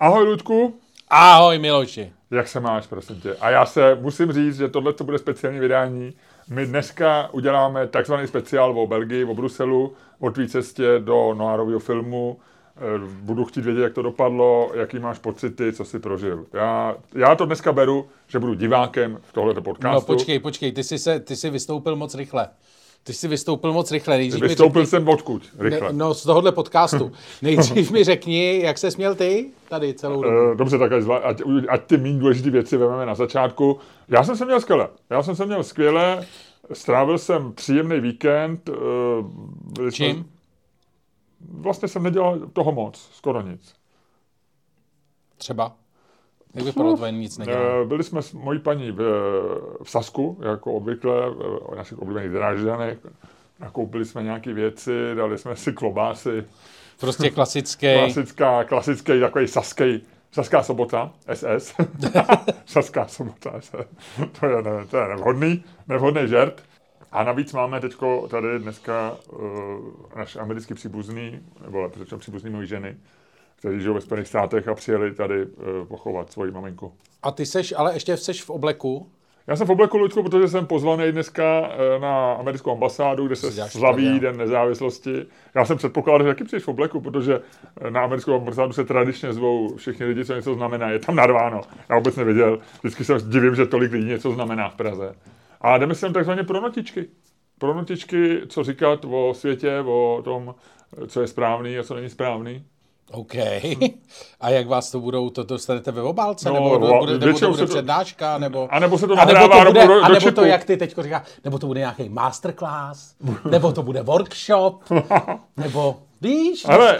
Ahoj, Ludku. Ahoj, Miloši. Jak se máš, prosím tě? A já se musím říct, že tohle to bude speciální vydání. My dneska uděláme takzvaný speciál o Belgii, o Bruselu, o tvý cestě do noárového filmu. Eh, Budu chtít vědět, jak to dopadlo, jaký máš pocity, co jsi prožil. Já, já to dneska beru, že budu divákem v tohleto podcastu. No počkej, počkej, ty jsi, se, ty jsi vystoupil moc rychle. Ty jsi vystoupil moc rychle. Nejdřív mi Vystoupil řekni, jsem odkud, rychle. Ne, no z tohohle podcastu. Nejdřív mi řekni, jak se směl ty tady celou dobu. Eh, Dobře, tak ať, ať, ty méně důležité věci vezmeme na začátku. Já jsem se měl skvěle. Já jsem se měl skvěle. Strávil jsem příjemný víkend. jsme- Čím? Vlastně jsem nedělal toho moc, skoro nic. Třeba? Jak vypadalo tvoje nic nedělá? Eh, Byli jsme s mojí paní v, v Sasku, jako obvykle, v našich oblíbených drážďanech. Nakoupili jsme nějaké věci, dali jsme si klobásy. Prostě klasický. Klasická, klasický takový saský, saská sobota, SS. saská sobota, SS. to, je, ne, to je nevhodný, nevhodný žert. A navíc máme teď tady dneska uh, naše americký příbuzný, nebo lepší příbuzný mojí ženy, kteří žijou ve Spojených státech a přijeli tady uh, pochovat svoji maminku. A ty seš, ale ještě seš v obleku. Já jsem v obleku, Luďku, protože jsem pozvaný dneska eh, na americkou ambasádu, kde se slaví. Den nezávislosti. Já jsem předpokládal, že taky přijdeš v obleku, protože eh, na americkou ambasádu se tradičně zvou všichni lidi, co něco znamená. Je tam narváno. Já vůbec nevěděl. Vždycky se divím, že tolik lidí něco znamená v Praze. A jdeme sem takzvaně pro notičky. Pro notičky, co říkat o světě, o tom, eh, co je správný a co není správný. OK. A jak vás to budou, to dostanete ve obálce? No, nebo, nebo, bude, nebo to bude to- přednáška? Nebo, A nebo se to a nebo nahrává to bude, rovnou do- a do nebo to, jak ty teď říká, nebo to bude nějaký masterclass, nebo to bude workshop, nebo víš? Ale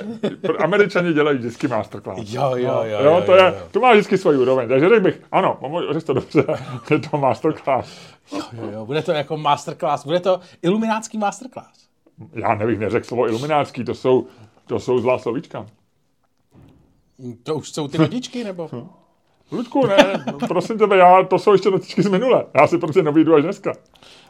američani dělají vždycky masterclass. Jo, jo, jo, jo, jo, to, jo, je, jo. to má vždycky svoji úroveň. Takže řekl bych, ano, řekl to dobře, je to masterclass. Jo, jo, bude to jako masterclass, bude to iluminátský masterclass. Já nevím, neřekl slovo iluminátský, to jsou, to jsou zlá slovíčka. To už jsou ty rodičky, nebo? Ludku, ne, prosím tebe, já, to jsou ještě notičky z minule. Já si prostě nový až dneska.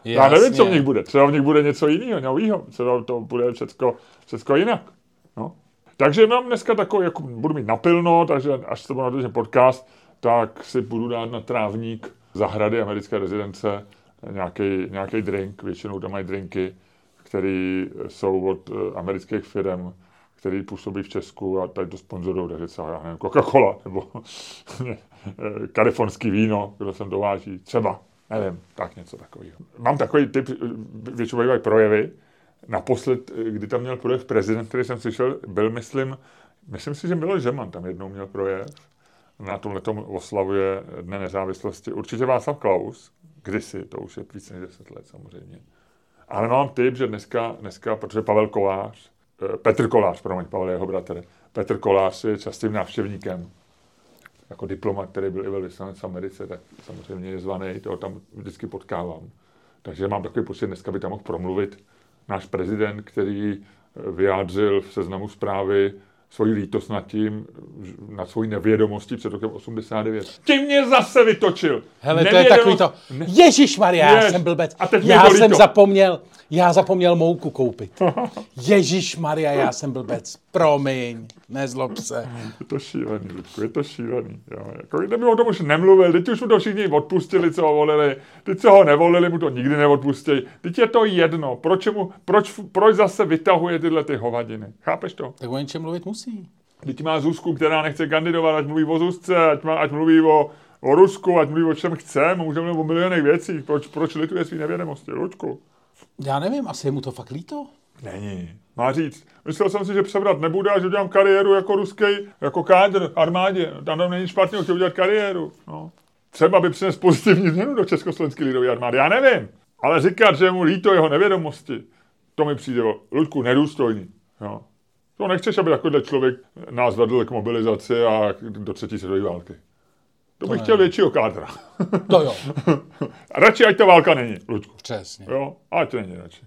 Já nevím, co v nich bude. Třeba v nich bude něco jiného, nového. Třeba to bude všecko, všecko jinak. No. Takže mám dneska takový, jako budu mít napilno, takže až se budu natočit podcast, tak si budu dát na trávník zahrady americké rezidence nějaký, nějaký drink, většinou tam mají drinky, které jsou od eh, amerických firm, který působí v Česku a tady to sponzorují, takže třeba, já nevím, Coca-Cola nebo eh, kalifornský víno, kdo sem dováží, třeba, nevím, tak něco takového. Mám takový typ, eh, většinou bývají projevy, naposled, eh, kdy tam měl projev prezident, který jsem slyšel, byl, myslím, myslím si, že Miloš Zeman tam jednou měl projev, na tomhle tom oslavuje Dne nezávislosti. Určitě Václav Klaus, kdysi, to už je víc než 10 let samozřejmě. Ale mám tip, že dneska, dneska protože Pavel Kolář, eh, Petr Kolář, promiň, Pavel je jeho bratr, Petr Kolář je častým návštěvníkem jako diplomat, který byl i velvyslanec v Americe, tak samozřejmě je zvaný, toho tam vždycky potkávám. Takže mám takový pocit, dneska by tam mohl promluvit náš prezident, který eh, vyjádřil v seznamu zprávy svoji lítost nad tím, nad svojí nevědomostí před rokem 89. Tím mě zase vytočil! Hele, to je takový to, Ježíš Maria, já jsem blbec. A teď mi já jsem zapomněl, já zapomněl mouku koupit. Ježíš Maria, já jsem blbec. Promiň, nezlob se. Je to šílený, Ludku, je to šílený. Jo. Jako, kdyby o tom už nemluvil, teď už mu to všichni odpustili, co ho volili, ty, co ho nevolili, mu to nikdy neodpustí. Teď je to jedno, proč, mu, proč, proč zase vytahuje tyhle ty hovadiny. Chápeš to? Tak o něčem mluvit musí. Teď má Zuzku, která nechce kandidovat, ať mluví o Zuzce, ať, má, ať mluví o, o Rusku, ať mluví o čem chce, může mluvit o milionech věcí. Proč, proč lituje svý nevědomosti, Ludku? Já nevím, asi je mu to fakt líto. Není. Má říct, myslel jsem si, že převrat nebude a že udělám kariéru jako ruský, jako kádr armádě. Tam není špatně, chtěl udělat kariéru. No. Třeba by přines pozitivní změnu do Československé lidové armády. Já nevím. Ale říkat, že mu líto jeho nevědomosti, to mi přijde Ludku nedůstojný. Jo. To nechceš, aby takovýhle člověk nás vedl k mobilizaci a do třetí světové války. To bych ne. chtěl většího kádra. To jo, radši, ať ta válka není, Ludku. přesně. Jo, ať není radši.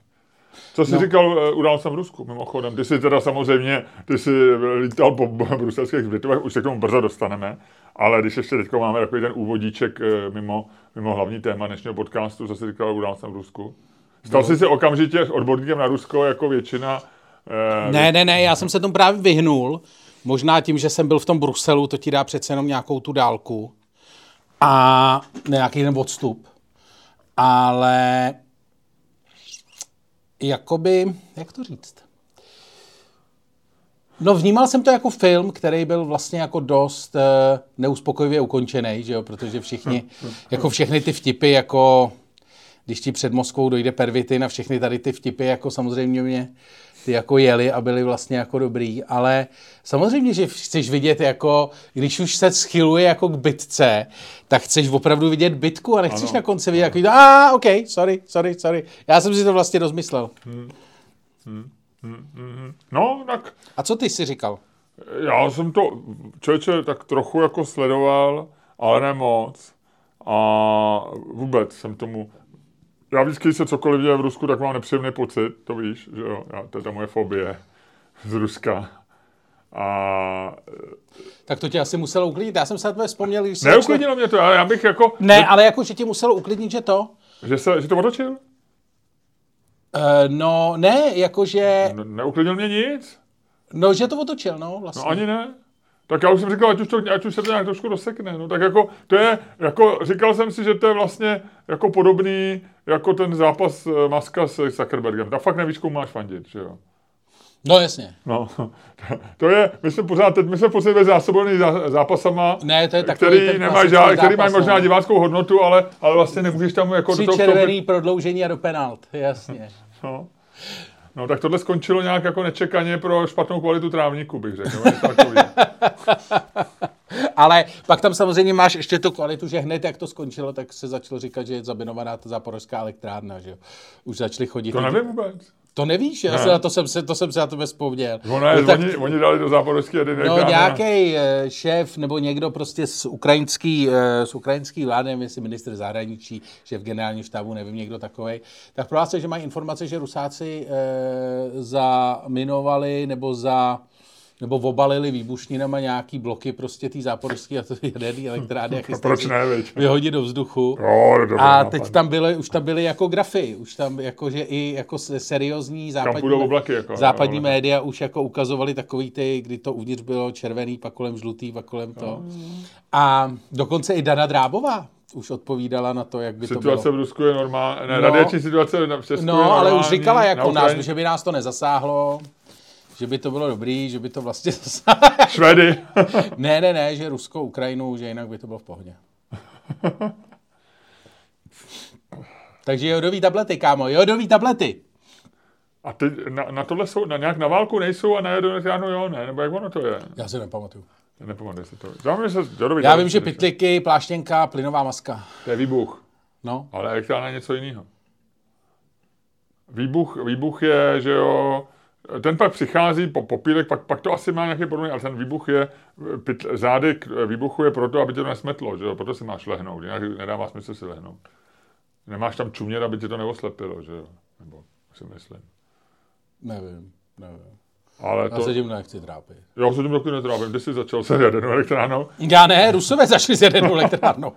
Co jsi No. no. říkal, eh, udál jsem v Rusku, mimochodem. Ty jsi teda samozřejmě, ty jsi lítal po bruselských zbytovech, už se k tomu brzo dostaneme, ale když ještě teď máme takový ten úvodíček eh, mimo, mimo hlavní téma dnešního podcastu, co jsi říkal, udál jsem v Rusku. Stal jsi se okamžitě odborníkem na Rusko, jako většina. Eh, Ne, ne, ne, já jsem se tomu právě vyhnul, Možná tím, že jsem byl v tom Bruselu, to ti dá přece jenom nějakou tu dálku a nějaký ten odstup. Ale jakoby, jak to říct? No vnímal jsem to jako film, který byl vlastně jako dost uh, neuspokojivě ukončený, že jo, protože všichni, jako všechny ty vtipy, jako když ti před Moskvou dojde pervitin a všechny tady ty vtipy, jako samozřejmě mě ty jako jeli a byly vlastně jako dobrý, ale samozřejmě, že chceš vidět jako, když už se schyluje jako k bitce, tak chceš opravdu vidět bitku a nechceš ano. na konci vidět jako, a ah, OK, sorry, sorry, sorry. Já jsem si to vlastně rozmyslel. Hmm. Hmm. Hmm. Hmm. No, tak... A co ty jsi říkal? Já jsem to, člověče, tak trochu jako sledoval, ale ne moc. A vůbec jsem tomu já vždycky, když se cokoliv děje v Rusku, tak mám nepříjemný pocit, to víš, že jo, já, to je ta moje fobie z Ruska. A... Tak to tě asi muselo uklidnit. Já jsem se na tvoje vzpomněl, když Neuklidnilo mě to, ale já bych jako... Ne, že... ale jako, že tě muselo uklidnit, že to? Že, se, že to otočil? Uh, no, ne, jakože... Ne, neuklidnil mě nic. No, že to otočil, no, vlastně. No, ani ne. Tak já už jsem říkal, ať už, to, ať už se to nějak trošku rozsekne. No, tak jako, to je, jako, říkal jsem si, že to je vlastně jako podobný, jako ten zápas eh, Maska s Zuckerbergem. Tak fakt nevíš, komu máš fandit, že jo. No jasně. No, to je, my jsme pořád, teď my jsme pořád zásobovaný zápasama, ne, to je který, nemají, žád, který mají možná no. diváckou hodnotu, ale, ale vlastně nemůžeš tam jako... Tři do toho červený prodloužení a do penalt, jasně. No. No tak tohle skončilo nějak jako nečekaně pro špatnou kvalitu trávníku, bych řekl. Ale pak tam samozřejmě máš ještě tu kvalitu, že hned jak to skončilo, tak se začalo říkat, že je zabinovaná ta záporská elektrárna, že jo. Už začali chodit. To nevím vůbec. To nevíš, já ne. se to, jsem se, to jsem se na to vzpomněl. No ne, no, tak, oni, oni dali do záporovské jedné No nějaký eh, šéf nebo někdo prostě z ukrajinský, eh, z ukrajinský vlády, nevím, jestli ministr zahraničí, šéf generálního štábu, nevím, někdo takový. Tak prohlásil, že mají informace, že Rusáci e, zaminovali nebo za nebo obalili výbušninama nějaký bloky prostě té záporovské a jaderné elektrárny a Proč ne, vyhodit do vzduchu. Jo, dobrý, a teď tam byly, už tam byly jako grafy, už tam jako, že i jako seriózní západní, oblaky, jako, západní jo, média už jako ukazovali takový ty, kdy to uvnitř bylo červený, pak kolem žlutý, pak kolem to. Jo. A dokonce i Dana Drábová už odpovídala na to, jak by situace to bylo. Situace v Rusku je normální, ne, no, radiační situace v Česku No, je ale už říkala jako nás, že by nás to nezasáhlo že by to bylo dobrý, že by to vlastně Švedy. ne, ne, ne, že Rusko, Ukrajinu, že jinak by to bylo v pohodě. Takže jodový tablety, kámo, jodový tablety. A ty na, na tohle jsou, na nějak na válku nejsou a na jodovou jo, ne? Nebo jak ono to je? Já si nepamatuju. Nepamatuju si to. Já, se, jodový Já vím, že pytliky, pláštěnka, plynová maska. To je výbuch. No. Ale elektrárna je něco jiného. Výbuch, výbuch je, že jo, ten pak přichází po popílek, pak, pak to asi má nějaký podobný, ale ten výbuch je, pyt, zádek výbuchu je proto, aby tě to nesmetlo, že jo? proto si máš lehnout, jinak nedává smysl si lehnout. Nemáš tam čumět, aby tě to neoslepilo, že jo? Nebo si myslím. Nevím, nevím. Ale Já se tím nechci trápit. Já se tím taky netrápím. Kdy jsi začal se jadernou elektrárnou? Já ne, Rusové začali s jadernou elektrárnou.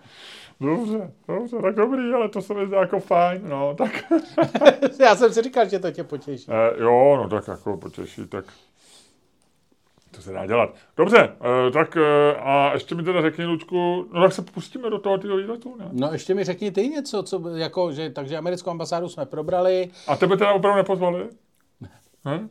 Dobře, dobře, tak dobrý, ale to se mi zdá jako fajn, no, tak. Já jsem si říkal, že to tě potěší. Eh, jo, no tak jako potěší, tak to se dá dělat. Dobře, eh, tak eh, a ještě mi teda řekni, Lučku, no tak se pustíme do toho tyho výletu, ne? No ještě mi řekni ty něco, co, jako, že, takže americkou ambasádu jsme probrali. A tebe teda opravdu nepozvali? Ne. Hm?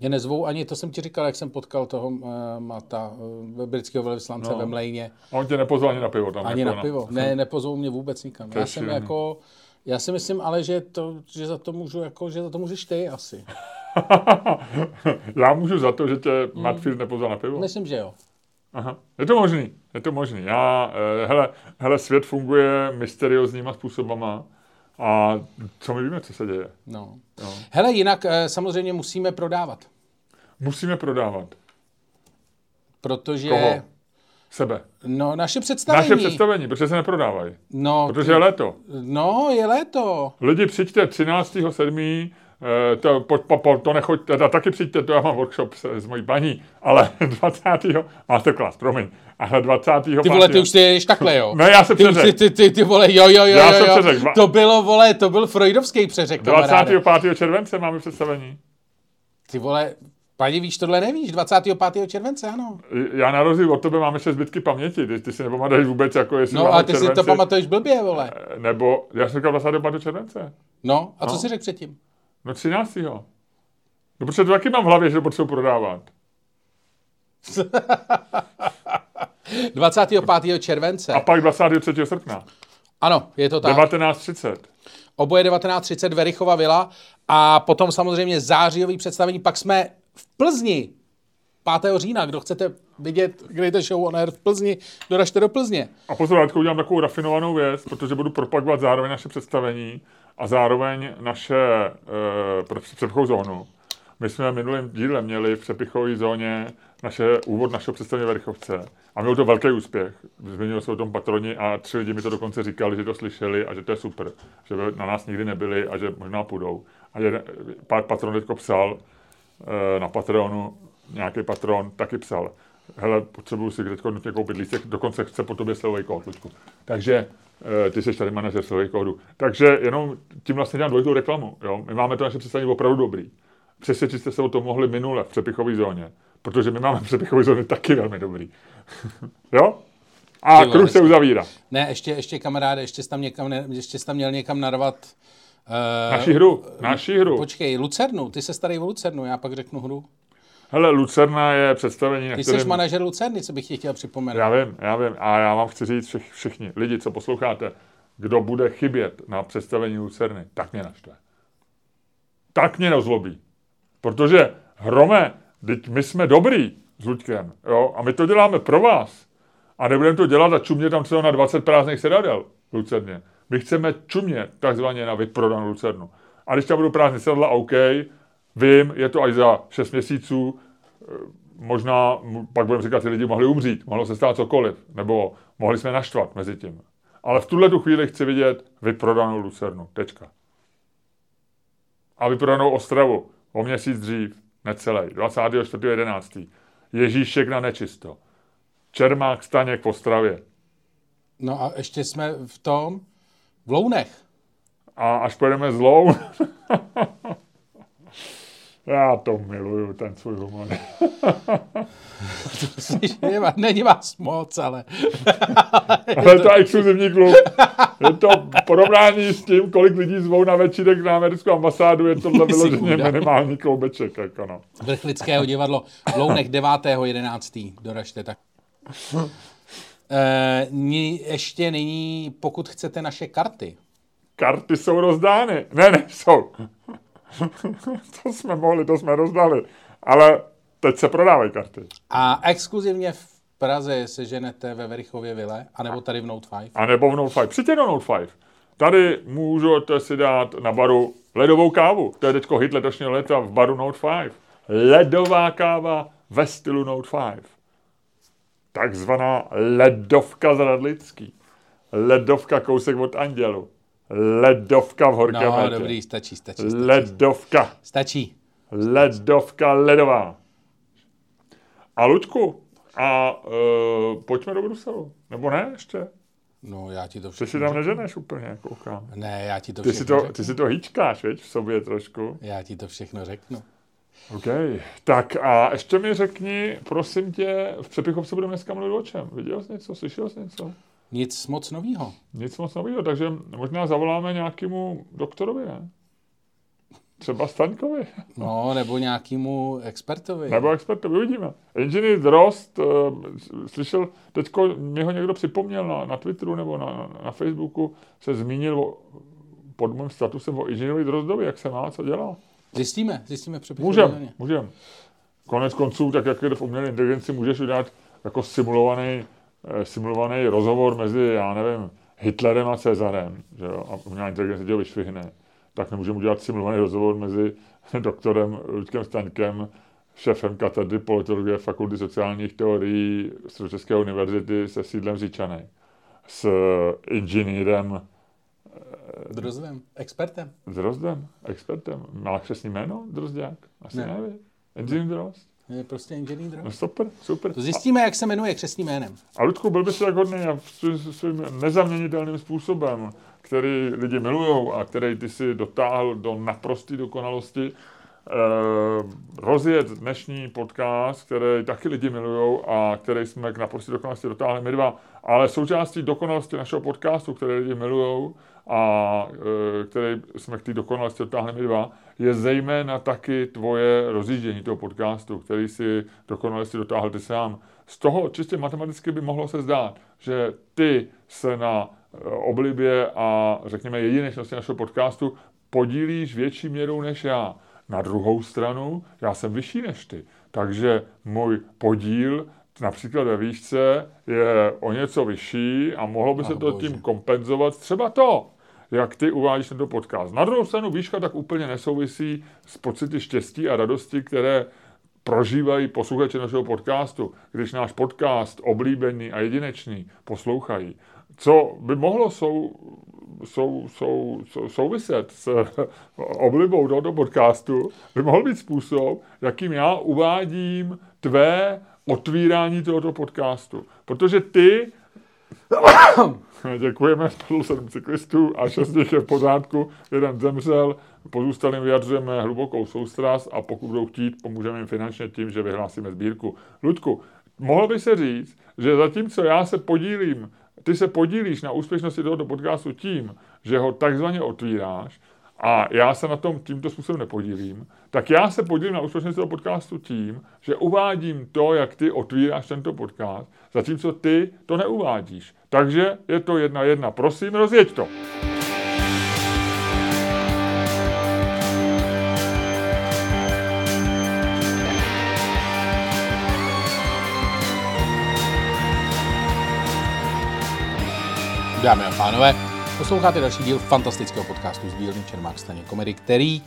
Mě nezvou ani, to jsem ti říkal, jak jsem potkal toho uh, Mata, uh, britského velvyslance no. ve Mlejně. A on tě nepozval ani na pivo tam? Ani jako na pivo. Na... Ne, nepozvou mě vůbec nikam. Já jsem jako, já si myslím ale, že, to, že za to můžu, jako, že za to můžeš ty asi. já můžu za to, že tě hmm. Matt Field nepozval na pivo? Myslím, že jo. Aha. Je to možný, je to možný. Já, eh, hele, hele, svět funguje mysteriózníma způsobama. A co my víme, co se děje? No. No. Hele, jinak eh, samozřejmě musíme prodávat. Musíme prodávat. Protože... Koho? Sebe. No, naše představení. Naše představení, protože se neprodávají. No, protože je léto. No, je léto. Lidi, přijďte 13.7. Eh, to, po, po, po, to nechoďte, teda taky přijďte, to já mám workshop s, s mojí paní, ale 20. masterclass, promiň, ale 20. Ty vole, ty už ty ješ takhle, jo? Ne, já se přeřek. Ty, ty, ty, ty, vole, jo, jo, jo, já jo, jo. Přeřek. To bylo, vole, to byl freudovský přeřek, 25. července máme představení. Ty vole, Pani víš, tohle nevíš, 25. července, ano. Já na rozdíl od tebe mám ještě zbytky paměti, ty, ty si nepamatuješ vůbec, jako jestli No, ale ty si červenci, to pamatuješ blbě, vole. Nebo, já jsem říkal 25. července. No, a co No. jsi řekl předtím? No 13. No, protože to taky mám v hlavě, že to potřebuji prodávat. 25. července. A pak 23. srpna. Ano, je to tak. 19.30. Oboje 19.30 Verichova vila a potom samozřejmě zářijový představení. Pak jsme v Plzni 5. října. Kdo chcete vidět Great Show on Air v Plzni, doražte do Plzně. A pozor, já udělám takovou rafinovanou věc, protože budu propagovat zároveň naše představení a zároveň naše e, přepichou zónu. My jsme v minulém díle měli v přepichové zóně naše, úvod našeho představení Verchovce. A měl to velký úspěch. Zmínil se o tom patroni a tři lidi mi to dokonce říkali, že to slyšeli a že to je super. Že na nás nikdy nebyli a že možná půjdou. A jeden, pár patron teďko psal e, na Patreonu, nějaký patron taky psal. Hele, potřebuju si teď nutně koupit lístek, dokonce chce po tobě slovej kód, Luďku. Takže e, ty jsi tady manažer slovej kódu. Takže jenom tím vlastně dělám dvojitou reklamu. Jo? My máme to naše představení opravdu dobrý. Přesvědčit jste se o tom mohli minule v přepichové zóně, protože my máme přepichové zóně taky velmi dobrý. jo? A Ty vole, kruh se uzavírá. Ne, ještě, ještě kamaráde, ještě jsi tam, někam, ne, ještě jsi tam měl někam narvat. Uh, Naší hru, naší hru. Počkej, Lucernu, ty se starý o Lucernu, já pak řeknu hru. Hele, Lucerna je představení, na Ty jsi kterém... manažer Lucerny, co bych ti chtěl připomenout. Já vím, já vím. A já vám chci říct všich, všichni lidi, co posloucháte, kdo bude chybět na představení Lucerny, tak mě naštve. Tak mě rozlobí. Protože, Hrome, teď my jsme dobrý s Luďkem, jo, a my to děláme pro vás. A nebudeme to dělat a čumě tam třeba na 20 prázdných sedadel v Lucerně. My chceme čumě takzvaně na vyprodanou Lucernu. A když tam budou prázdné sedadla, OK, vím, je to až za 6 měsíců, možná m- pak budeme říkat, že lidi mohli umřít, mohlo se stát cokoliv, nebo mohli jsme naštvat mezi tím. Ale v tuhle tu chvíli chci vidět vyprodanou Lucernu. Tečka. A vyprodanou Ostravu o měsíc dřív, necelý, 24.11. Ježíšek na nečisto. Čermák Staněk v Ostravě. No a ještě jsme v tom, v Lounech. A až pojedeme zlou, já to miluju, ten svůj humor. Není vás moc, ale Ale to je exkluzivní klub. Je to porovnání s tím, kolik lidí zvou na večírek na americkou ambasádu, je tohle Jsi vyloženě minimální kloubeček. Jako no. vrchlického divadlo v Lounech 9.11. Doražte tak. E, ještě nyní, pokud chcete naše karty, Karty jsou rozdány. Ne, ne, jsou. to jsme mohli, to jsme rozdali. Ale teď se prodávají karty. a exkluzivně v Praze je seženete ve Verichově vile, anebo tady v Note 5. A nebo v Note 5. Přijďte do Note 5. Tady můžete si dát na baru ledovou kávu. To je teďko hit letošního léta v baru Note 5. Ledová káva ve stylu Note 5. Takzvaná ledovka z Radlický. Ledovka kousek od Andělu. Ledovka v horkém No, létě. dobrý, stačí, stačí, stačí. Ledovka. Stačí. Ledovka ledová. A Luďku, a uh, pojďme do Bruselu. Nebo ne ještě? No, já ti to Ty si všechno tam neženeš úplně, koukám. Ne, já ti to Ty si všechno to, řeknu. ty si to hýčkáš, veď, v sobě trošku. Já ti to všechno řeknu. OK. Tak a ještě mi řekni, prosím tě, v Přepichovce budeme dneska mluvit o čem? Viděl jsi něco? Slyšel jsi něco? Nic moc novýho. Nic moc nového, takže možná zavoláme nějakému doktorovi, ne? Třeba Staňkovi. No, nebo nějakému expertovi. Nebo expertovi, uvidíme. Inženýr Drost, uh, slyšel, teďko mi ho někdo připomněl na, na Twitteru nebo na, na, Facebooku, se zmínil o, pod mým statusem o inženýrovi Drozdovi, jak se má, co dělá. Zjistíme, zjistíme přepichu. Můžem, můžem. Konec konců, tak jak je to v umělé inteligenci, můžeš udělat jako simulovaný, eh, simulovaný rozhovor mezi, já nevím, Hitlerem a Cezarem, že jo, a umělá inteligence ho vyšvihne. Tak nemůžeme udělat simulovaný rozhovor mezi doktorem Luďkem Staňkem, šéfem katedry politologie Fakulty sociálních teorií Středočeské univerzity se sídlem Říčany, s inženýrem Drozdem, expertem. Drozdem, expertem. Má křesní jméno Drozďák? Asi Ne. ne. neví. Inženýr Drozd? Je prostě inženýr No Drozd. super, super. To zjistíme, jak se jmenuje křesným jménem. A, a Ludku, byl by si tak hodný a svým, nezaměnitelným způsobem, který lidi milují a který ty si dotáhl do naprosté dokonalosti, rozjet dnešní podcast, který taky lidi milují a který jsme k naprosto dokonalosti dotáhli my dva, ale součástí dokonalosti našeho podcastu, který lidi milují a e, který jsme k té dokonalosti dotáhli my dva, je zejména taky tvoje rozjíždění toho podcastu, který si dokonalosti dotáhl ty sám. Z toho čistě matematicky by mohlo se zdát, že ty se na e, oblibě a řekněme jedinečnosti našeho podcastu podílíš větší měrou než já. Na druhou stranu, já jsem vyšší než ty, takže můj podíl například ve výšce je o něco vyšší a mohlo by oh, se to bože. tím kompenzovat třeba to, jak ty uvádíš tento podcast. Na druhou stranu výška tak úplně nesouvisí s pocity štěstí a radosti, které prožívají posluchači našeho podcastu, když náš podcast oblíbený a jedinečný poslouchají. Co by mohlo sou, sou, sou, sou, souviset s oblibou tohoto podcastu, by mohl být způsob, jakým já uvádím tvé otvírání tohoto podcastu. Protože ty Děkujeme, spadlo sedm cyklistů a šest z nich je v pořádku, jeden zemřel, pozůstalým vyjadřujeme hlubokou soustrast a pokud budou chtít, pomůžeme jim finančně tím, že vyhlásíme sbírku. Ludku, mohl by se říct, že zatímco já se podílím, ty se podílíš na úspěšnosti tohoto podcastu tím, že ho takzvaně otvíráš, a já se na tom tímto způsobem nepodílím, tak já se podílím na úspěšnosti toho podcastu tím, že uvádím to, jak ty otvíráš tento podcast, zatímco ty to neuvádíš. Takže je to jedna jedna. Prosím, rozjeď to. Dámy a pánové, posloucháte další díl fantastického podcastu z dílny Čermák Staně komedy, který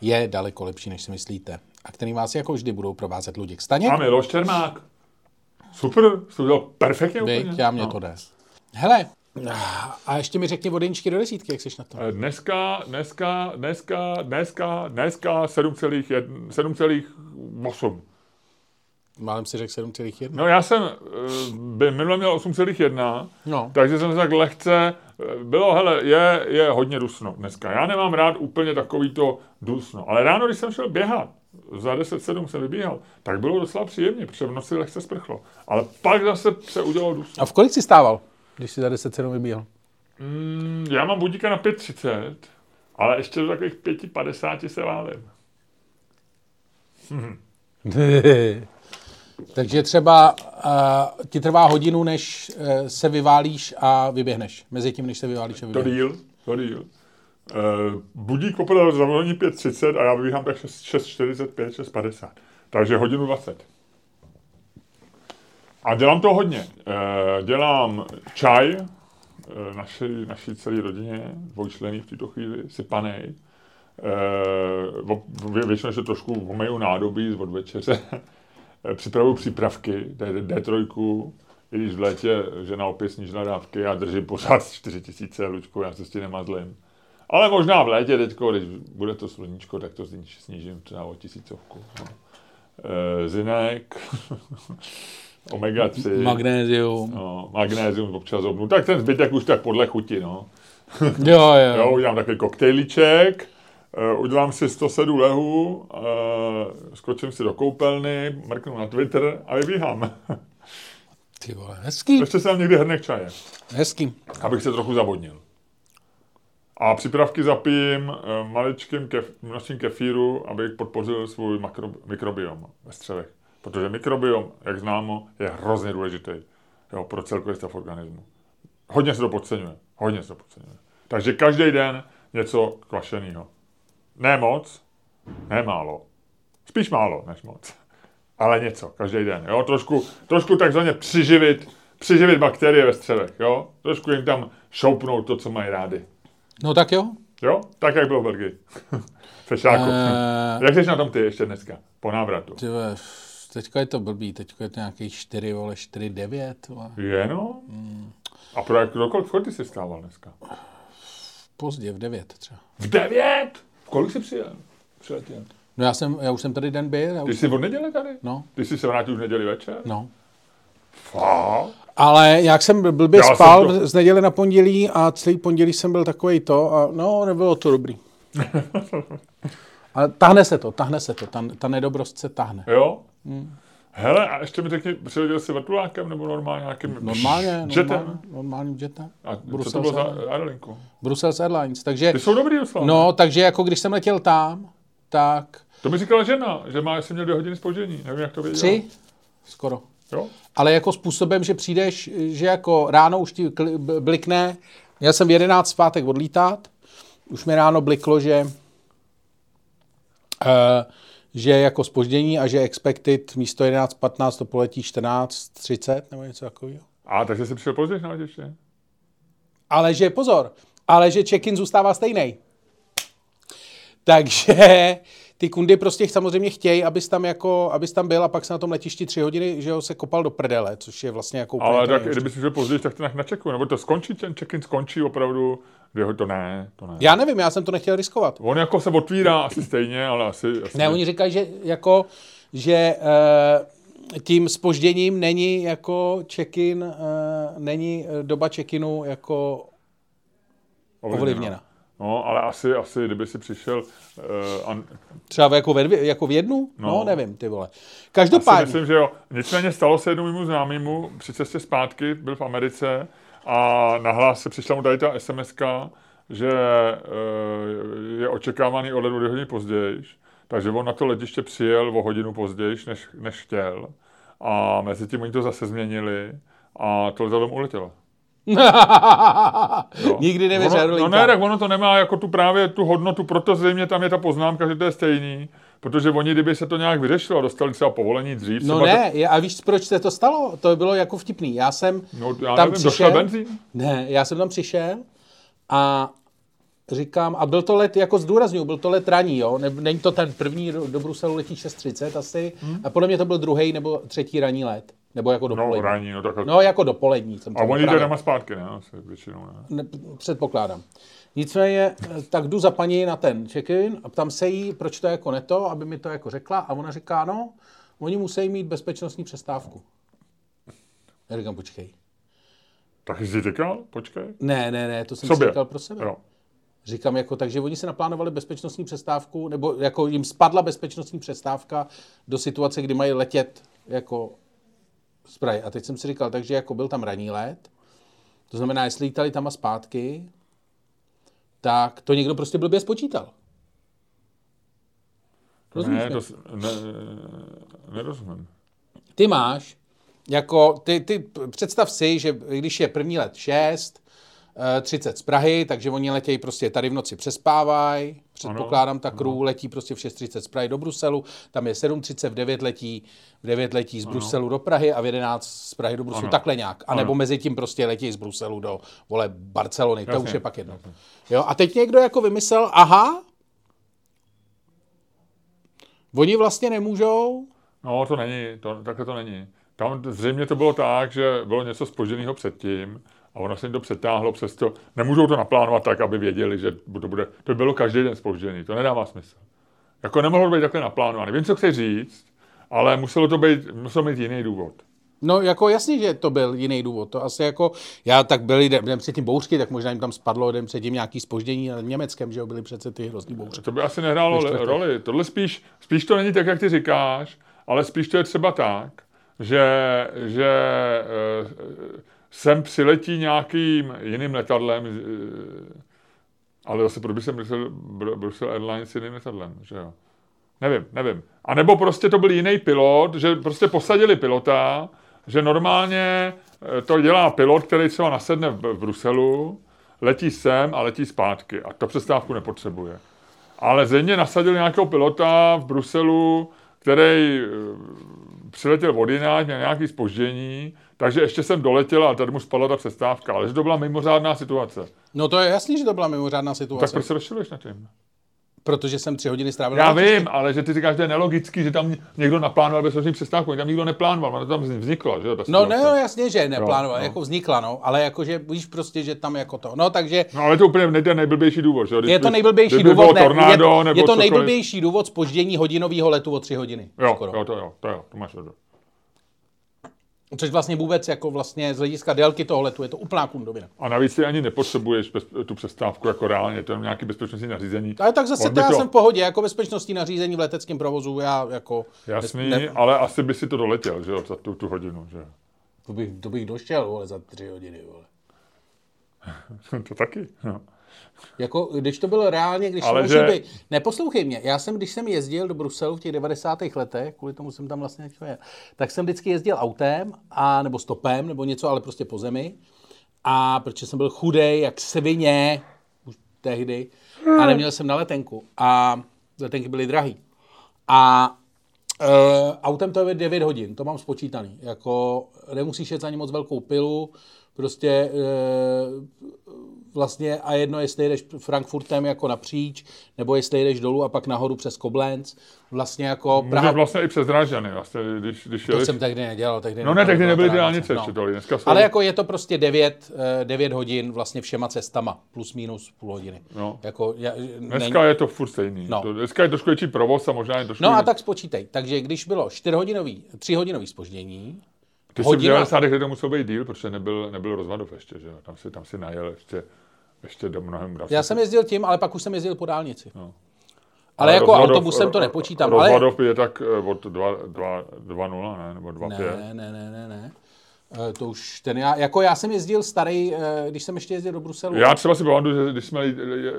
je daleko lepší, než si myslíte. A který vás jako vždy budou provázet Luděk Staněk. A Miloš Čermák. Super, jsi to udělal perfektně Vy, úplně. já mě no. to jde. Hele, a ještě mi řekni od jedničky do desítky, jak jsi na to. Eh, Dneska, dneska, dneska, dneska, dneska 7,1 7,8. Málem si řekl 7,1. No já jsem eh, by minule měl 8,1, No. takže jsem se tak lehce, eh, bylo, hele, je, je hodně dusno dneska. Já nemám rád úplně takový to dusno, ale ráno, když jsem šel běhat, za 10-7 jsem vybíhal, tak bylo docela příjemně, protože v noci lehce sprchlo. Ale pak zase se udělalo dusno. A v kolik jsi stával, když jsi za 10 7 vybíhal? Mm, já mám budíka na 5.30, ale ještě do takových 5.50 se válím. Takže třeba uh, ti trvá hodinu, než uh, se vyválíš a vyběhneš. Mezi tím, než se vyválíš a To vyběhneš. díl, to díl. Uh, budík opravdu zavolení 5.30 a já vybíhám tak 6 6.45, 6.50. Takže hodinu 20. A dělám to hodně. Uh, dělám čaj uh, naší, naší celé rodině, dvojčlený v této chvíli, sypanej. Uh, vě- většinou se trošku omeju nádobí od večeře. Eh, Připravuju přípravky, D- D3, i když v létě žena opět snížila dávky, já držím pořád 4 tisíce, Lučku, já se s tím nemazlím. Ale možná v létě teďko, když bude to sluníčko, tak to sníž- snížím třeba o tisícovku. No. E, zinek, omega 3, Magnézium. no, magnézium občas obnu. Tak ten zbytek už tak podle chuti, no. Jo, jo. Jo, udělám takový koktejlíček, eh, udělám si 107 lehů, eh, skočím si do koupelny, mrknu na Twitter a vybíhám. Ty vole, hezký, Ještě si dám někdy hrnek čaje, hezký. abych se trochu zavodnil. A přípravky zapijím eh, maličkým kef, množstvím kefíru, abych podpořil svůj makro, mikrobiom ve střevech. Protože mikrobiom, jak známo, je hrozně důležitý jo, pro celkový stav organismu. Hodně se to podceňuje. Hodně se to podceňuje. Takže každý den něco kvašeného. Ne moc, ne málo. Spíš málo než moc. Ale něco, každý den. Jo? Trošku, trošku takzvaně přiživit, přiživit bakterie ve střevech. Jo? Trošku jim tam šoupnout to, co mají rádi. No tak jo. Jo, tak jak bylo v Belgii. Fešáku. Eee... Eh. Jak jsi na tom ty ještě dneska, po návratu? Tyve, teďka je to blbý, teďka je to nějaký 4, vole, 4, 9. Vole. Je no? Mm. A pro jak, do kolik jsi stával dneska? Pozdě, v 9 třeba. V 9? Kolik jsi přijel? Přiletěl. No já jsem, já už jsem tady den byl, já Ty jsi od neděle tady? no, Ty jsi se vrátil už v neděli večer? no. Fakt? Ale jak jsem blbě Já jsem spal to- z neděle na pondělí a celý pondělí jsem byl takový to a no, nebylo to dobrý. A tahne se to, tahne se to, ta, ta nedobrost se tahne. Jo? Hmm. Hele, a ještě mi řekni, přiletěl jsi vrtulákem nebo normálně nějakým Normálně, jetem? normálně, normálním jetem. A co to Brussels bylo za Airlines. aerolinku? Brussels Airlines, takže, Ty jsou dobrý, Ruslav. no, takže jako když jsem letěl tam, tak To mi říkala žena, že má, jestli měl dvě hodiny spoždění. Nevím, jak to věděla. tři, skoro. Jo? Ale jako způsobem, že přijdeš, že jako ráno už ti blikne, měl jsem v 11 v pátek odlítat, už mi ráno bliklo, že uh, že je jako spoždění a že expected místo 11.15 to poletí 14.30 nebo něco takového. A takže jsi přišel později na letiště? Ale že, pozor, ale že check-in zůstává stejný. Takže ty kundy prostě samozřejmě chtějí, abys tam, jako, abys tam byl a pak se na tom letišti tři hodiny, že jo, se kopal do prdele, což je vlastně jako úplně Ale tak, kdyby jsi přišel později, tak to na, na checku, nebo to skončí, ten check-in skončí opravdu, dvě, to ne, to ne. Já nevím, já jsem to nechtěl riskovat. On jako se otvírá asi stejně, ale asi... asi Ne, oni říkají, že jako, že uh, tím spožděním není jako check-in, uh, není eh, doba check-inu jako ovlivněna. No, ale asi, asi, kdyby si přišel... Uh, an, Třeba jako ve dvě, jako v jednu? No, No. nevím, ty vole. asi Každopádně, myslím, že jo. Nicméně stalo se jednomu mému známému při cestě zpátky, byl v Americe a nahlás se přišla mu tady ta sms že uh, je očekávaný o dvě hodiny později, takže on na to letiště přijel o hodinu později, než, než chtěl. A mezi tím oni to zase změnili a to letadlo uletělo. Nikdy nevěř ono, no ne, tak ono to nemá jako tu právě tu hodnotu, proto zřejmě tam je ta poznámka, že to je stejný, protože oni, kdyby se to nějak vyřešilo dostali třeba povolení dřív, No ne, je- a víš, proč se to stalo? To bylo jako vtipný. Já jsem To, no, já tam nevím, přišel, benzín? ne, já jsem tam přišel a říkám, a byl to let, jako zdůraznuju, byl to let raní, jo, ne, není to ten první do, Bruselu letí 6.30 asi, hmm. a podle mě to byl druhý nebo třetí ranní let, nebo jako No, dopolední. ranní, no tak... No, jako dopolední jsem a oni jde doma zpátky, ne? Asi většinou, ne? ne, předpokládám. Nicméně, eh, tak jdu za paní na ten check-in a ptám se jí, proč to je jako neto, aby mi to jako řekla a ona říká, no, oni musí mít bezpečnostní přestávku. Já říkám, počkej. Tak jsi říkal? Počkej. Ne, ne, ne, to jsem si Sobě. říkal pro sebe. Jo. Říkám, jako, takže oni si naplánovali bezpečnostní přestávku, nebo jako jim spadla bezpečnostní přestávka do situace, kdy mají letět jako z Prahy. A teď jsem si říkal, takže jako byl tam ranní let, to znamená, jestli lítali tam a zpátky, tak to někdo prostě blbě spočítal. Rozumíš Ne, mi? to, s- ne, nerozumím. Ty máš, jako, ty, ty představ si, že když je první let 6, eh, 30 z Prahy, takže oni letějí prostě tady v noci přespávají, předpokládám ta crew, letí prostě v 6.30 z Prahy do Bruselu, tam je 7.30, v 9 letí, v 9 letí z Bruselu do Prahy a v 11 z Prahy do Bruselu, Ano. takhle nějak. A nebo Ano. mezi tím prostě letí z Bruselu do, vole, Barcelony, to Jasně, už je pak jedno. Jo, a teď někdo jako vymyslel, aha, oni vlastně nemůžou, No, to není, to, takhle to není. Tam zřejmě to bylo tak, že bylo něco spoženého předtím a ono se jim to přetáhlo přesto. Nemůžou to naplánovat tak, aby věděli, že to bude, to by bylo každý den spožděný. To nedává smysl. Jako nemohlo být takhle naplánované. Vím, co chci říct, ale muselo to být, musel mít jiný důvod. No jako jasně, že to byl jiný důvod. To asi jako, já tak byli den, předtím bouřky, tak možná jim tam spadlo den předtím nějaký spoždění na Německém, že jo, byly přece ty hrozný bouřky. To by asi nehrálo čtvrtek. roli. Tohle spíš, spíš to není tak, jak ty říkáš, ale spíš to je třeba tak, že, že eh, sem přiletí nějakým jiným letadlem, eh, ale zase proč by sem Brussels, Br- Brussels Airlines jiným letadlem, že jo? Nevím, nevím. A nebo prostě to byl jiný pilot, že prostě posadili pilota, že normálně eh, to dělá pilot, který třeba nasedne v, Bruselu, letí sem a letí zpátky a to přestávku nepotřebuje. Ale zřejmě nasadil nějakého pilota v Bruselu, který eh, přiletěl od jináč, měl nějaký spoždění, takže ještě jsem doletěl a tady mu spadla ta přestávka. Ale že to byla mimořádná situace. No to je jasný, že to byla mimořádná Tak situace, proč se rozčiluješ na tím? protože jsem tři hodiny strávil. Já vím, ale že ty říkáš, že je nelogický, že tam někdo naplánoval bezpečnostní přestávku. Tam nikdo neplánoval, to tam vzniklo, že ta No ne, no, jasně, že neplánoval, no. jako vznikla, no, ale jakože víš prostě, že tam jako to. No takže No ale to úplně nejde nejblbější důvod, že? Když je to nejblbější důvod, ne, tornádo, je, nebo je to nejblbější důvod spoždění hodinového letu o tři hodiny. Jo, skoro. jo, to jo, to jo, to máš pravdu. Což vlastně vůbec jako vlastně z hlediska délky toho letu je to úplná kundovina. A navíc ty ani nepotřebuješ bez, tu přestávku jako reálně, to je nějaký bezpečnostní nařízení. Ale tak zase to já jsem v pohodě, jako bezpečnostní nařízení v leteckém provozu, já jako... Jasný, ne- ale asi by si to doletěl, že jo, za tu, tu hodinu, že. To bych, to bych došel, vole, za tři hodiny, vole. to taky, no. Jako, když to bylo reálně, když Ale to že- být. Neposlouchej mě, já jsem, když jsem jezdil do Bruselu v těch 90. letech, kvůli tomu jsem tam vlastně jet, tak jsem vždycky jezdil autem, a, nebo stopem, nebo něco, ale prostě po zemi. A protože jsem byl chudej, jak svině, už tehdy, a neměl jsem na letenku. A letenky byly drahý. A Uh, autem to je 9 hodin, to mám spočítaný. Jako nemusíš jet ani moc velkou pilu, prostě uh, vlastně a jedno, jestli jedeš Frankfurtem jako napříč, nebo jestli jedeš dolů a pak nahoru přes Koblenz. Vlastně jako Může Praha, vlastně i přes Drážďany, vlastně, když, když to jedeš... jsem tehdy nedělal. Tehdy No ne, tehdy nebyly dálnice, tolik, dneska jsou... Ale jako je to prostě 9, 9 hodin vlastně všema cestama, plus minus půl hodiny. No. Jako, já, Dneska je to furt stejný. No. To, dneska je trošku větší provoz a možná je trošku... No a tak spočítej. Takže když bylo 4 hodinový, 3 hodinový spoždění, Ty jsi v hodina- 90. letech to musel být díl, protože nebyl, nebyl rozvadov ještě, že. Tam si, tam si najel ještě, ještě do mnohem Já jsem jezdil tím, ale pak už jsem jezdil po dálnici. No. Ale, jako rozvadov- autobusem to nepočítám. Ale... Rozvadov je tak eh, od 2.0, ne? Nebo 2.5. Ne, ne, ne, ne, ne. Eh, To už ten já, jako já jsem jezdil starý, eh, když jsem ještě jezdil do Bruselu. Já třeba si pamatuju, že když jsme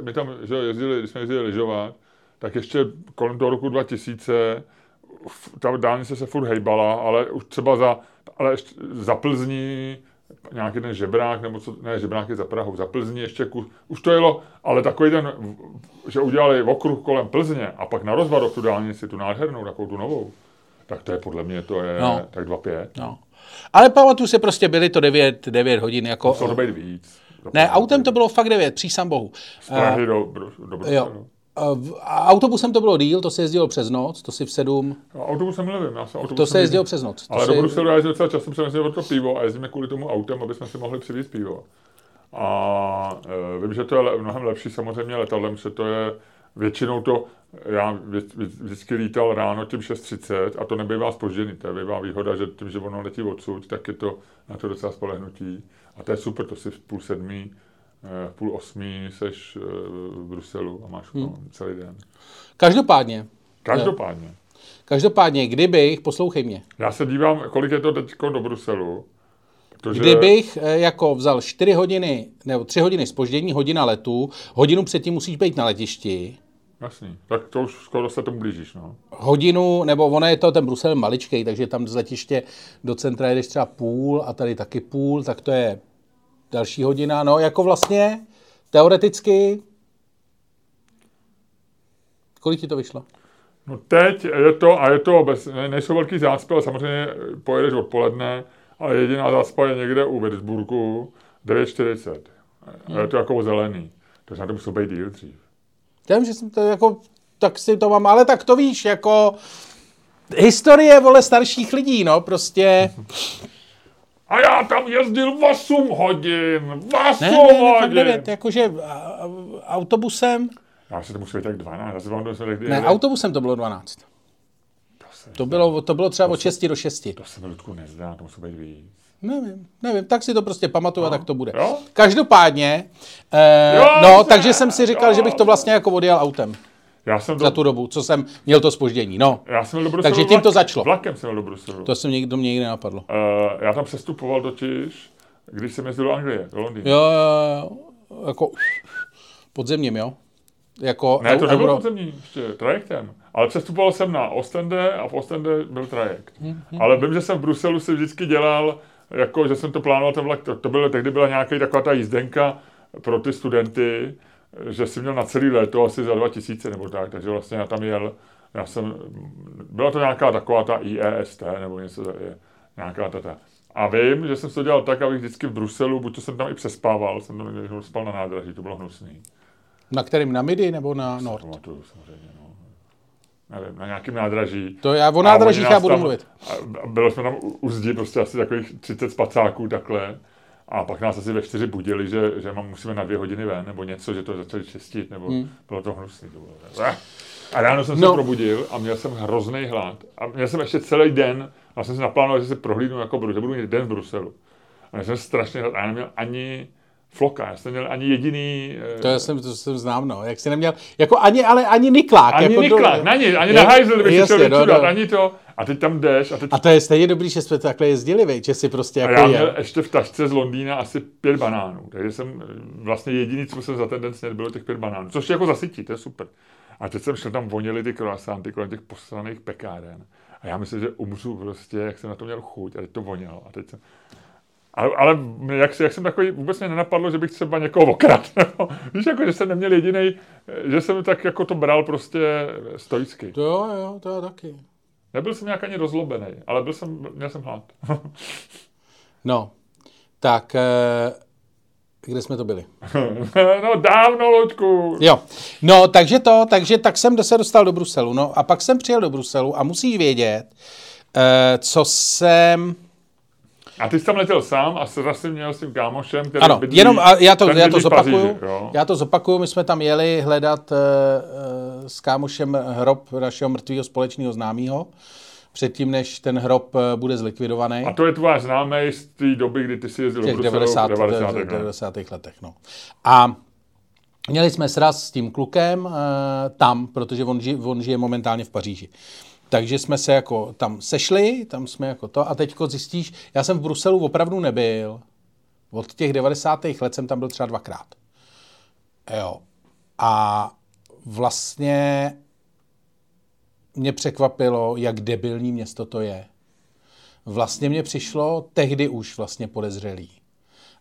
my tam že jezdili, když jsme jezdili lyžovat, tak ještě kolem toho roku 2000 f- ta dálnice se furt hejbala, ale už třeba za, ale ještě za Plzní, nějaký ten žebrák, nebo co, ne, žebrák je za Prahou, za Plzní ještě kus, už to jelo, ale takový ten, že udělali okruh kolem Plzně a pak na rozvadov tu dálnici, tu nádhernou, takovou tu novou, tak to je podle mě, to je No. tak 2,5. No. Ale pamatuju si prostě, byly to 9, 9 hodin. Jako, Muselo to být víc. ne, autem to bylo fakt 9, přísám bohu. Z Prahy do, do, do Bruselu. Jo. Eh, v- A autobusem to bylo díl, to se jezdilo přes noc, to si v 7, No, autobusem nevím, já jsem autobusem to se jezdilo jezdil. přes noc. Ale se, do Bruselu já jezdím docela často, protože to pivo a jezdíme kvůli tomu autem, aby jsme si mohli přivést pivo. A e, vím, že to je le, mnohem lepší samozřejmě letadlem, že to je většinou to, já vždycky lítal ráno tím 6.30 a to nebývá spožděný, to je bývá výhoda, že tím, že ono letí odsud, tak je to na to docela spolehnutí. A to je super, to si v půl sedmí, v půl osmí seš e, v Bruselu a máš hmm. celý den. Každopádně, Každopádně. každopádně, kdybych, poslouchej mě, Já se dívám, kolik je to teď do Bruselu. Protože Kdybych eh, jako vzal 4 hodiny nebo 3 hodiny spoždění, hodina letu, hodinu předtím musíš být na letišti, Jasný, tak to už skoro se tomu blížíš, no. hodinu, nebo ono je to ten Brusel maličkej, takže tam z letiště do centra jedeš třeba půl a tady taky půl, tak to je další hodina. No jako vlastně teoreticky, kolik ti to vyšlo? No teď je to, a je to, bez, ne, nejsou velký zácpy, ale samozřejmě pojedeš odpoledne, ale jediná zácpa je někde u Würzburgu 9.40. A je to jako zelený. Takže na to musel být díl dřív. Já vím, že jsem to jako, tak si to mám, ale tak to víš, jako historie, vole, starších lidí, no, prostě. A já tam jezdil 8 hodin! 8 Ne, ne, ne, hodin! devět, jakože a- a- autobusem, Já si to musím tak 12, já si vám to ne, autobusem to bylo 12. to se, To bylo, to bylo třeba od 6 do 6. to se mi Ludku nezdá, to musí být víc. Nevím, nevím, tak si to prostě pamatuju a tak to bude. Jo? Každopádně, eh, Jo, no, se- takže jsem si říkal, jo. že bych to vlastně jako odjel autem Já jsem, za do, tu dobu, co jsem měl to spoždění. No, já jsem do Bruselu Takže tím to začalo. Vlakem jsem do Bruselu. to jsem nikdo mě nikdy nenapadlo. Uh, já tam přestupoval totiž, když jsem jezdil do Anglie, do Londýna. Jo, jo, jo, jako podzemním, jo? Jako Ne, to nebylo podzemní, ještě trajektem. Ale přestupoval jsem na Ostende a v Ostende byl trajekt. Mhm. Ale vím, že jsem v Bruselu si vždycky dělal, jako, že jsem to plánoval ten vlak, to, to bylo, tehdy byla nějaká taková ta jízdenka pro ty studenty, že si měl na celý léto asi za 2000 nebo tak, takže vlastně já tam jel, já jsem, byla to nějaká taková ta IEST nebo něco, je, nějaká ta, ta. A vím, že jsem to dělal tak, abych vždycky v Bruselu, buď to jsem tam i přespával, jsem tam někdy spal na nádraží, to bylo hnusný. Na kterým, na Midi nebo na Nord? Pamatuju samozřejmě, no. Nevím, na nějakém nádraží. To já o nádražích já budu tam- mluvit. Bylo jsme tam u, u zdi prostě asi takových 30 spacáků takhle. A pak nás asi ve čtyři budili, že, že mám, musíme na dvě hodiny ven, nebo něco, že to začali čistit, nebo hmm. bylo to hnusný. To bylo. A ráno jsem se No. probudil a měl jsem hrozný hlad. A měl jsem ještě celý den A jsem si naplánoval, že se prohlídnu jako že budu mít den v Bruselu. A já jsem strašně rád, a já neměl ani floka, já jsem neměl ani jediný... Eh, to já jsem, to jsem znám, no. Jak jsi neměl, jako ani, ale ani niklák. Ani jako niklák, do, ani, ani na hajzl, kdyby si šel no, no. ani to. A teď tam jdeš. A, teď... a to je stejně dobrý, že jsme takhle jezdili, vej, že si prostě jako a já měl ještě v tašce z Londýna asi pět banánů. Takže jsem vlastně jediný, co jsem za ten den snědl, bylo těch pět banánů. Což je jako zasytí, to je super. A teď jsem šel tam vonili ty croissanty kolem těch poslaných pekáren. A já myslím, že umřu prostě, jak jsem na to měl chuť. A teď to vonělo. A teď jsem... Ale, ale jak, jak, jsem takový, vůbec mě nenapadlo, že bych třeba někoho okrat. Víš, jako, že jsem neměl jediný, že jsem tak jako to bral prostě stoicky. To jo, jo, to je taky. Nebyl jsem nějak ani rozlobený, ale byl jsem, měl jsem hlad. no, tak eh, kde jsme to byli? no dávno, Loďku. Jo, no takže to, takže tak jsem se dostal do Bruselu, no a pak jsem přijel do Bruselu a musíš vědět, eh, co jsem a ty jsi tam letěl sám a zase měl s tím kámošem, který Ano, bydlí, jenom a já to, já to zopakuju. Paříži, já to zopakuju, my jsme tam jeli hledat uh, s kámošem hrob našeho mrtvého společného známého předtím, než ten hrob uh, bude zlikvidovaný. A to je tvá známý z té doby, kdy ty jsi jezdil do Bruselu 90, 90. 90. 90. letech. No. A měli jsme sraz s tím klukem uh, tam, protože on, ži, on žije momentálně v Paříži. Takže jsme se jako tam sešli, tam jsme jako to a teďko zjistíš, já jsem v Bruselu opravdu nebyl. Od těch 90. let jsem tam byl třeba dvakrát. Jo. A vlastně mě překvapilo, jak debilní město to je. Vlastně mě přišlo tehdy už vlastně podezřelý.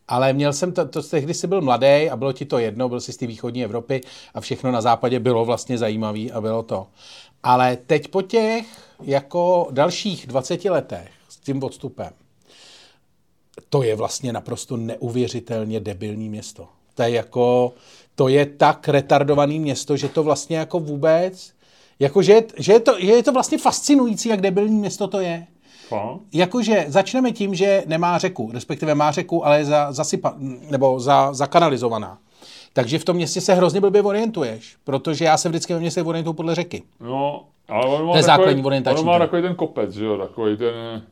Ale měl jsem to, to tehdy si byl mladý a bylo ti to jedno, byl jsi z té východní Evropy a všechno na západě bylo vlastně zajímavé a bylo to. Ale teď po těch jako dalších 20 letech s tím odstupem, to je vlastně naprosto neuvěřitelně debilní město. To je jako, to je tak retardovaný město, že to vlastně jako vůbec, jako že, že, je, to, že je to vlastně fascinující, jak debilní město to je. Jakože začneme tím, že nemá řeku, respektive má řeku, ale je za, zasypa, nebo za, zakanalizovaná. Takže v tom městě se hrozně blbě orientuješ, protože já se vždycky ve městě orientuju podle řeky. No, ale on má, to je základní orientační. On má takový ten kopec, že jo, takový ten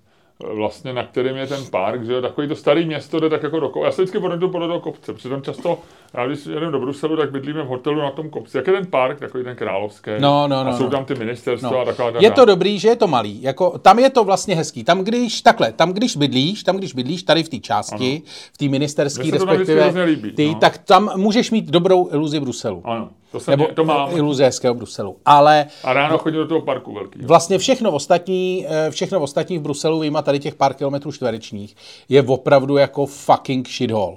vlastně na kterém je ten park, že jo, takový to starý město jde tak jako do kopce. Já se vždycky odejdu podle toho kopce, přitom často, já když jedem do Bruselu, tak bydlíme v hotelu na tom kopci. Jak je ten park, takový ten královský. No, no, no, a jsou no. tam ty ministerstva no. a taková. Je to dobrý, že je to malý. Jako, tam je to vlastně hezký. Tam když, takhle, tam když bydlíš, tam když bydlíš tady v té části, ano. v té ministerské, respektive, ty, no. tak tam můžeš mít dobrou iluzi Bruselu. Ano. To jsem Nebo to mám. iluze hezkého Bruselu. Ale a ráno chodím do toho parku velký. Vlastně všechno ostatní, eh, všechno ostatní v Bruselu, vyjma tady těch pár kilometrů čtverečních, je opravdu jako fucking shithole.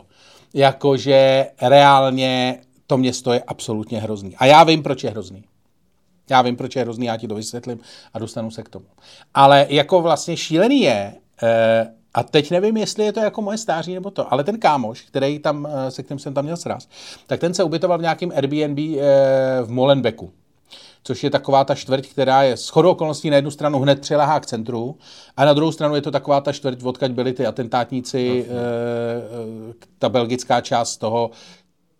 Jakože reálně to město je absolutně hrozný. A já vím, proč je hrozný. Já vím, proč je hrozný, já ti to vysvětlím a dostanu se k tomu. Ale jako vlastně šílený je, eh, a teď nevím, jestli je to jako moje stáří nebo to, ale ten kámoš, který tam, eh, se kterým jsem tam měl sraz, tak ten se ubytoval v nějakém Airbnb eh, v Molenbeeku což je taková ta čtvrť, která je s chodou okolností na jednu stranu hned přilehá k centru a na druhou stranu je to taková ta čtvrť, odkaď byli ty atentátníci, e, ta belgická část toho,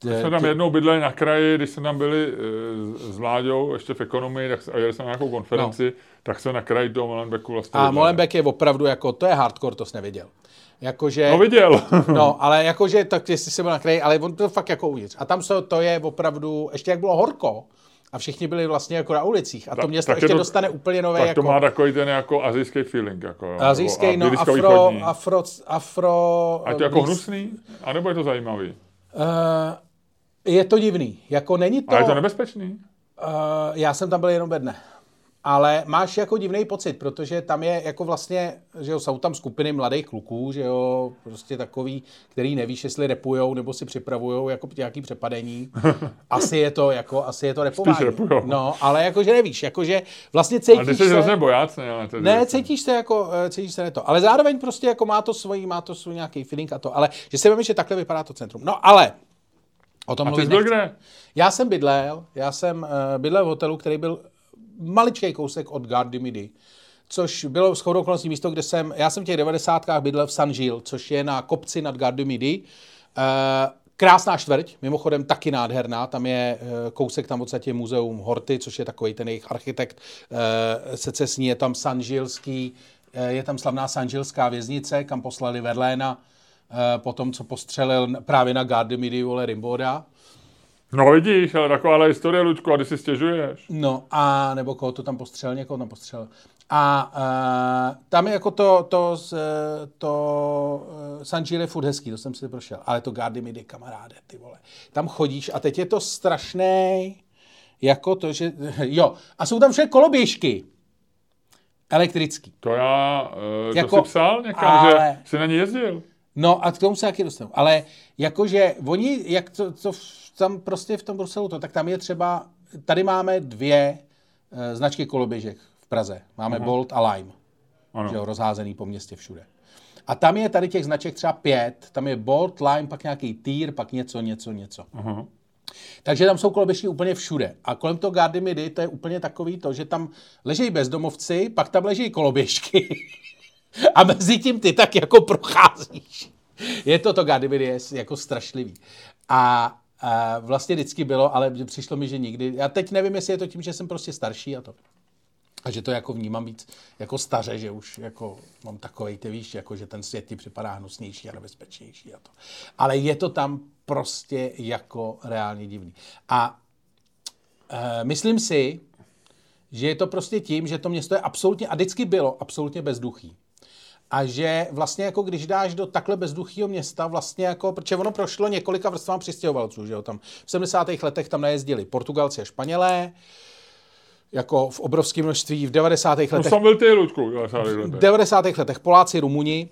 my jsme tam jednou bydleli na kraji, když jsme tam byli e, s Vláďou, ještě v ekonomii, tak a jeli jsme na nějakou konferenci, no. tak jsme na kraji toho Molenbeeku vlastně A Molenbeek je opravdu jako, to je hardcore, to jsi neviděl. Jakože, no viděl. no, ale jakože, tak jestli se byl na kraji, ale on to fakt jako uvnitř. A tam to, to je opravdu, ještě jak bylo horko, a všichni byli vlastně jako na ulicích. A to město ještě to, dostane úplně nové. Tak jako, to má takový ten jako azijský feeling. Jako, azijský, no, afro, afro, afro, A je to jako hnusný? A nebo je to zajímavý? Uh, je to divný. Jako není to... A je to nebezpečný? Uh, já jsem tam byl jenom ve dne. Ale máš jako divný pocit, protože tam je jako vlastně, že jo, jsou tam skupiny mladých kluků, že jo, prostě takový, který nevíš, jestli repujou nebo si připravujou jako nějaký přepadení. Asi je to jako, asi je to repování. No, ale jakože nevíš, jakože vlastně cítíš ale ty jsi se... bojácný, ale to Ne, cítíš se jako, eh, cítíš se to. Ale zároveň prostě jako má to svojí, má to svůj nějaký feeling a to. Ale že si vím, že takhle vypadá to centrum. No, ale O tom a ty jsi kde? Já jsem bydlel, já jsem uh, bydlel v hotelu, který byl maličký kousek od Gare du Midi, což bylo shodou okolností místo, kde jsem, já jsem v těch 90. bydlel v Saint-Gilles, což je na kopci nad Gare du Midi. Uh, Krásná čtvrť, mimochodem taky nádherná, tam je eh, kousek tam odsaď muzeum Horty, což je takový ten jejich architekt, secesní, je tam Sanžilský, Eh, je tam slavná sanžilská věznice, kam poslali Verléna eh, po tom, co postřelil právě na Garde Midi, vole, Rimboda. No vidíš, ale taková historie, Lučku, a ty si stěžuješ. No a nebo koho to tam postřelil, někoho tam postřelil. A uh, tam je jako to, to, to, to uh, Sanjir je furt hezký, to jsem si prošel, ale to Gardy Midi, kamaráde, ty vole. Tam chodíš a teď je to strašné, jako to, že, jo, a jsou tam všude koloběžky. Elektrický. To já, uh, jako, to jsi psal někam, ale, že jsi na ní jezdil. No a k tomu se taky dostanu. Ale jakože oni, jak to, to tam prostě v tom Bruselu to, tak tam je třeba, tady máme dvě uh, značky koloběžek v Praze. Máme uh-huh. Bolt a Lime. Ano. Že jo, rozházený po městě všude. A tam je tady těch značek třeba pět. Tam je Bolt, Lime, pak nějaký Týr, pak něco, něco, něco. Uh-huh. Takže tam jsou koloběžky úplně všude. A kolem toho Gardy Midi to je úplně takový to, že tam ležejí bezdomovci, pak tam leží koloběžky. a mezi tím ty tak jako procházíš. Je to to Gardy Midi, je jako strašlivý. A a vlastně vždycky bylo, ale přišlo mi, že nikdy. Já teď nevím, jestli je to tím, že jsem prostě starší a to. A že to jako vnímám víc jako staře, že už jako mám takový, ty víš, jako že ten svět ti připadá hnusnější a nebezpečnější a to. Ale je to tam prostě jako reálně divný. A e, myslím si, že je to prostě tím, že to město je absolutně, a vždycky bylo absolutně bezduchý. A že vlastně jako když dáš do takhle bezduchého města, vlastně jako, protože ono prošlo několika vrstvám přistěhovalců, že jo, tam v 70. letech tam najezdili Portugalci a Španělé, jako v obrovském množství, v 90. letech. No jsem byl ty, Ludku, v 90. letech Poláci, Rumuni,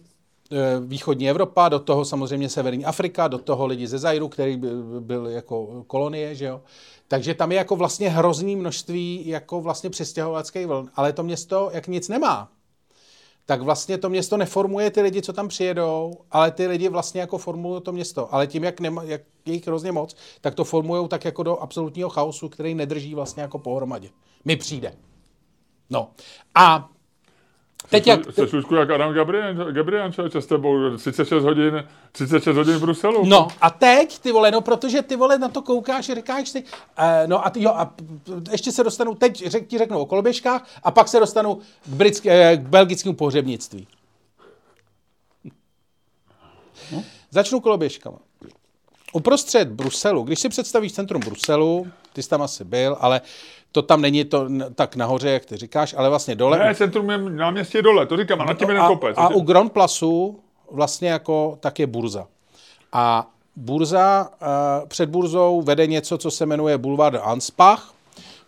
e, východní Evropa, do toho samozřejmě severní Afrika, do toho lidi ze Zajru, který byl, jako kolonie, že jo. Takže tam je jako vlastně hrozný množství jako vlastně přestěhovaleckých vln, ale to město jak nic nemá tak vlastně to město neformuje ty lidi, co tam přijedou, ale ty lidi vlastně jako formulují to město. Ale tím, jak, nema, jak je jich hrozně moc, tak to formují tak jako do absolutního chaosu, který nedrží vlastně jako pohromadě. Mi přijde. No. A Teď jak... Jsi Lučku jak Adam Gabriel, Gabriel člověče, s tebou 36 hodin, 36 hodin v Bruselu. No a teď, ty vole, no protože ty vole na to koukáš a říkáš si, uh, no a ty jo, a ještě se dostanu, teď řek, ti řeknu o koloběžkách a pak se dostanu k, britské, eh, k belgickému pohřebnictví. No? Začnu koloběžkama. Uprostřed Bruselu, když si představíš centrum Bruselu, ty jsi tam asi byl, ale to tam není to tak nahoře, jak ty říkáš, ale vlastně dole. Ne, centrum je náměstí dole, to říkám, a na tím je kopec. A, u Grand Placu vlastně jako tak je burza. A burza, uh, před burzou vede něco, co se jmenuje Boulevard Anspach,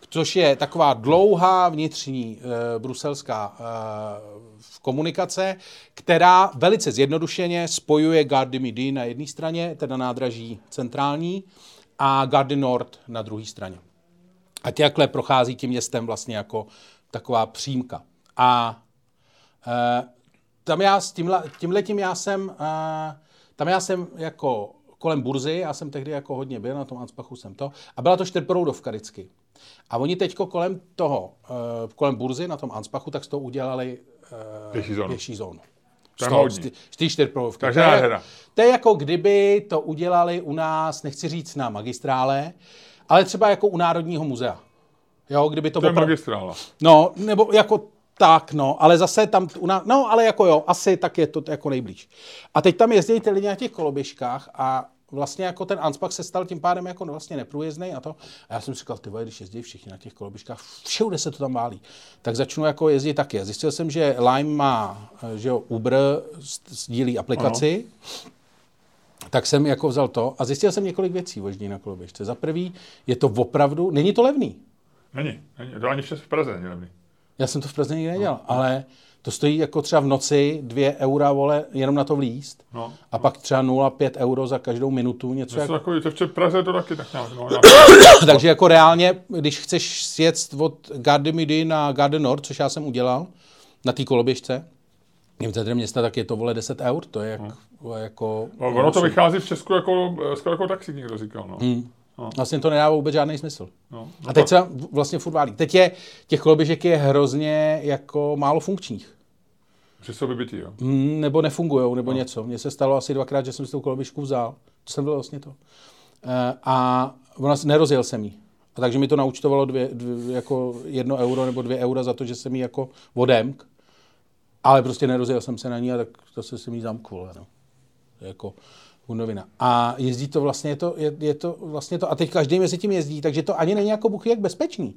což je taková dlouhá vnitřní uh, bruselská uh, komunikace, která velice zjednodušeně spojuje Gare Midi na jedné straně, teda nádraží centrální, a Gare Nord na druhé straně. A takhle prochází tím městem vlastně jako taková přímka. A e, tam já s tímhle, tímhletím já jsem, e, tam já jsem jako kolem burzy, já jsem tehdy jako hodně byl, na tom Anspachu jsem to, a byla to čtyřproudovka vždycky. A oni teďko kolem toho, e, kolem burzy na tom Anspachu, tak z toho udělali e, pěší zónu. Pěší zónu. Čtyř čtyřproudovky. Takže to, je, to je jako kdyby to udělali u nás, nechci říct na magistrále, ale třeba jako u Národního muzea. Jo, kdyby to, to opra... magistrála. No, nebo jako tak, no, ale zase tam, no, ale jako jo, asi tak je to jako nejblíž. A teď tam jezdí ty lidi na těch koloběžkách a vlastně jako ten Anspach se stal tím pádem jako vlastně neprůjezdný a to. A já jsem si říkal, ty vole, když jezdí všichni na těch koloběžkách, všude se to tam válí. Tak začnu jako jezdit taky. Zjistil jsem, že Lime má, že jo, Uber sdílí aplikaci. Ano tak jsem jako vzal to a zjistil jsem několik věcí voždí na koloběžce. Za prvý, je to opravdu, není to levný. Není, není. To ani v Praze není levný. Já jsem to v Praze nikdy nedělal, no. ale to stojí jako třeba v noci dvě eura, vole, jenom na to vlíst. No. A pak třeba 0,5 euro za každou minutu, něco jako... Takový, to v Praze to taky tak nějak, no, Takže jako reálně, když chceš sjet od Garde Midi na Garde Nord, což já jsem udělal, na té koloběžce, v centrem města, tak je to vole 10 eur, to je jak, hmm. Jako... No, ono to vychází v Česku jako, skoro jako taxi, někdo říkal, no. Hmm. No. Vlastně to nedává vůbec žádný smysl. No, no a teď se vlastně furt válí. Teď je, těch koloběžek je hrozně jako málo funkčních. Že jsou vybitý, jo? Mm, nebo nefungujou, nebo no. něco. Mně se stalo asi dvakrát, že jsem si tu koloběžku vzal. To jsem byl vlastně to. E, a ona, nerozjel jsem jí. A takže mi to naučtovalo dvě, dvě, jako jedno euro nebo dvě eura za to, že jsem jí jako odemk Ale prostě nerozjel jsem se na ní a tak to se mi zamkvol. No. Jako hundovina. A jezdí to vlastně, je to, je, je to vlastně to, a teď každý mezi tím jezdí, takže to ani není jako buchy jak bezpečný.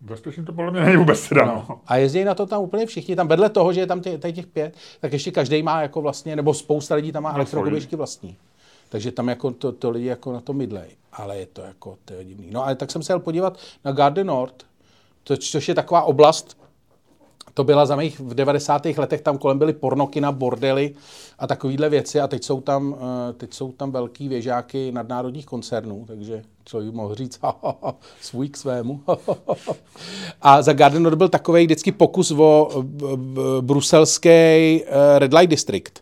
Bezpečný to podle mě není vůbec teda. No. A jezdí na to tam úplně všichni. Tam vedle toho, že je tam tě, těch pět, tak ještě každý má jako vlastně, nebo spousta lidí tam má elektrokoběžky vlastní. Takže tam jako to, to lidi jako na to mydlej. Ale je to jako, to je divný. No ale tak jsem se jel podívat na Garden North, to, což je taková oblast, to byla za mých v 90. letech, tam kolem byly pornokina, bordely a takovéhle věci a teď jsou tam, eh, teď jsou tam velký věžáky nadnárodních koncernů, takže člověk mohl říct svůj k svému. a za Garden North byl takový vždycky pokus o bruselský eh, Red Light District.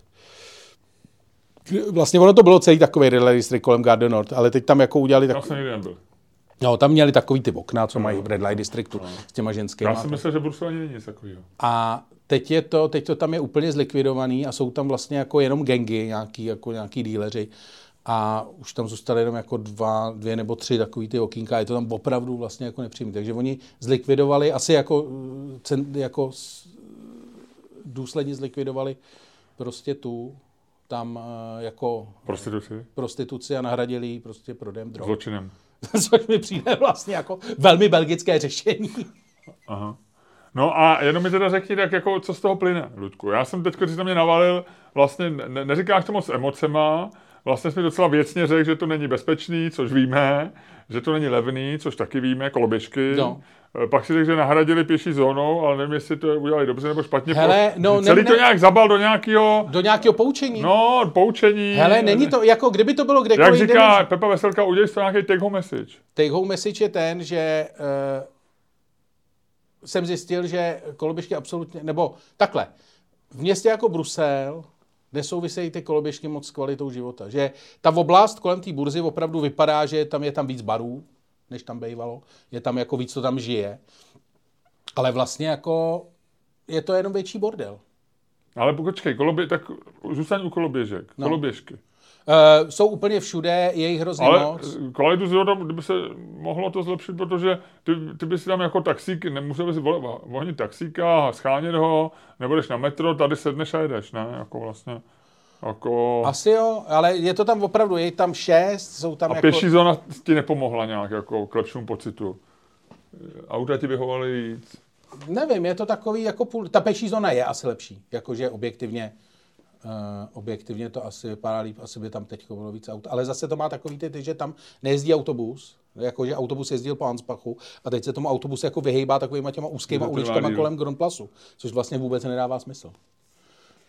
Vlastně ono to bylo celý takový Red Light District kolem Garden North, ale teď tam jako udělali takový... No, tam měli takový ty okna, co mají v Red Light Districtu no. s těma ženskými. Já si myslel, že Brusel není nic takového. A teď, je to, teď to tam je úplně zlikvidovaný a jsou tam vlastně jako jenom gengy, nějaký, jako nějaký díleři. A už tam zůstaly jenom jako dva, dvě nebo tři takový ty okýnka. Je to tam opravdu vlastně jako nepříjemný. Takže oni zlikvidovali, asi jako, jako důsledně zlikvidovali prostě tu tam eh, jako prostituci, prostituci a nahradili ji prostě prodejem drog. Zločinem. což mi přijde vlastně jako velmi belgické řešení. Aha. No a jenom mi teda řekni, tak jako, co z toho plyne, Ludku. Já jsem teď, když jsem mě navalil, vlastně ne, neříkáš to moc emocema, vlastně jsme docela věcně řekl, že to není bezpečný, což víme, že to není levný, což taky víme, koloběžky. No. Eh, pak si řekl, že nahradili pěší zónou, ale nevím, jestli to udělali dobře nebo špatně. Hele, no, Celý ne, to nějak zabal do nějakého... Do nějakého poučení. No, poučení. Hele, není to, jako kdyby to bylo kdekoliv... Jak říká jinde, Pepa Veselka, udělej to nějaký take home message. Take home message je ten, že uh, jsem zjistil, že koloběžky absolutně, nebo takhle, v městě jako Brusel nesouvisejí ty koloběžky moc s kvalitou života. Že ta oblast kolem té burzy opravdu vypadá, že tam je tam víc barů, než tam bývalo. Je tam jako víc, co tam žije. Ale vlastně jako je to jenom větší bordel. Ale počkej, kolobě, tak zůstaň u koloběžek, no. koloběžky. Uh, jsou úplně všude, je jich hrozně Ale moc. kvalitu života kdyby se mohlo to zlepšit, protože ty, ty bys tam jako taxík, nemusel bys vohnit taxíka a schánět ho, nebudeš na metro, tady sedneš a jedeš, ne? Jako vlastně. Jako... Asi jo, ale je to tam opravdu, je tam šest, jsou tam A jako... pěší zóna ti nepomohla nějak jako k lepšímu pocitu? Auta ti vyhovaly víc? Nevím, je to takový jako půl... Ta pěší zóna je asi lepší, jakože objektivně Uh, objektivně to asi vypadá líp, asi by tam teď bylo víc aut. Ale zase to má takový ty, že tam nejezdí autobus, jakože autobus jezdil po Ansbachu a teď se tomu autobus jako vyhejbá takovýma těma úzkýma uličkama kolem Grondplasu, což vlastně vůbec nedává smysl.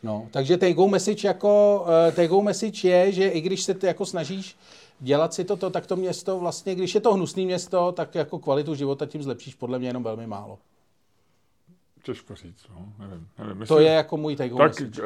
No, takže take home message jako, uh, take home message je, že i když se ty jako snažíš dělat si toto, tak to město vlastně, když je to hnusné město, tak jako kvalitu života tím zlepšíš podle mě jenom velmi málo. Těžko říct, no, nevím. nevím myslím, to je jako můj take home tak, message.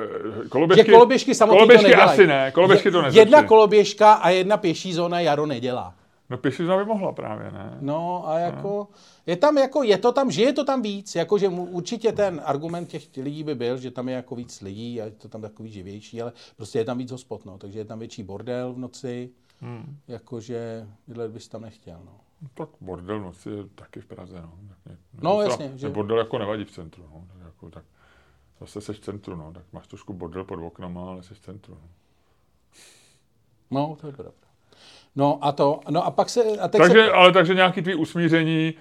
Eh, koloběžky, že koloběžky samotný koloběžky to asi ne, koloběžky to Jedna koloběžka a jedna pěší zóna jaro nedělá. No pěší zóna by mohla právě, ne? No a jako... No. Je tam jako, je to tam, že je to tam víc, jakože určitě ten argument těch lidí by byl, že tam je jako víc lidí a je to tam takový živější, ale prostě je tam víc hospod, no, takže je tam větší bordel v noci, hmm. jakože bydlet bys tam nechtěl, no. Tak bordel v noci je taky v Praze, no. no, no jasně. Že... Bordel jako nevadí v centru, no. Tak, jako, tak zase jsi v centru, no. Tak máš trošku bordel pod oknama, ale jsi v centru, no. No, to je pravda. No a to, no a pak se... A teď takže, se... Ale takže nějaký tvý usmíření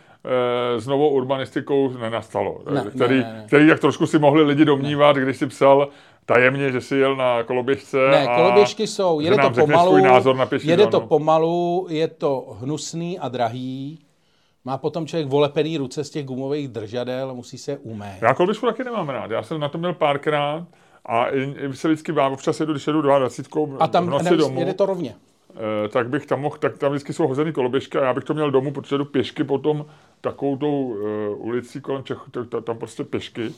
e, s novou urbanistikou nenastalo. Ne, který, ne, ne. který jak trošku si mohli lidi domnívat, ne. když si psal tajemně, že si jel na koloběžce. Ne, koloběžky jsou, jede to pomalu, názor na jede to pomalu, je to hnusný a drahý, má potom člověk volepený ruce z těch gumových držadel a musí se umést. Já koloběžku taky nemám rád, já jsem na to měl párkrát a se vždycky bám, občas jedu, když jedu 22 a tam v noci domů. jede to rovně. Eh, tak bych tam mohl, tak tam vždycky jsou hozený koloběžky a já bych to měl domů, protože jdu pěšky potom takovou tou uh, ulicí kolem Čech, tam prostě pěšky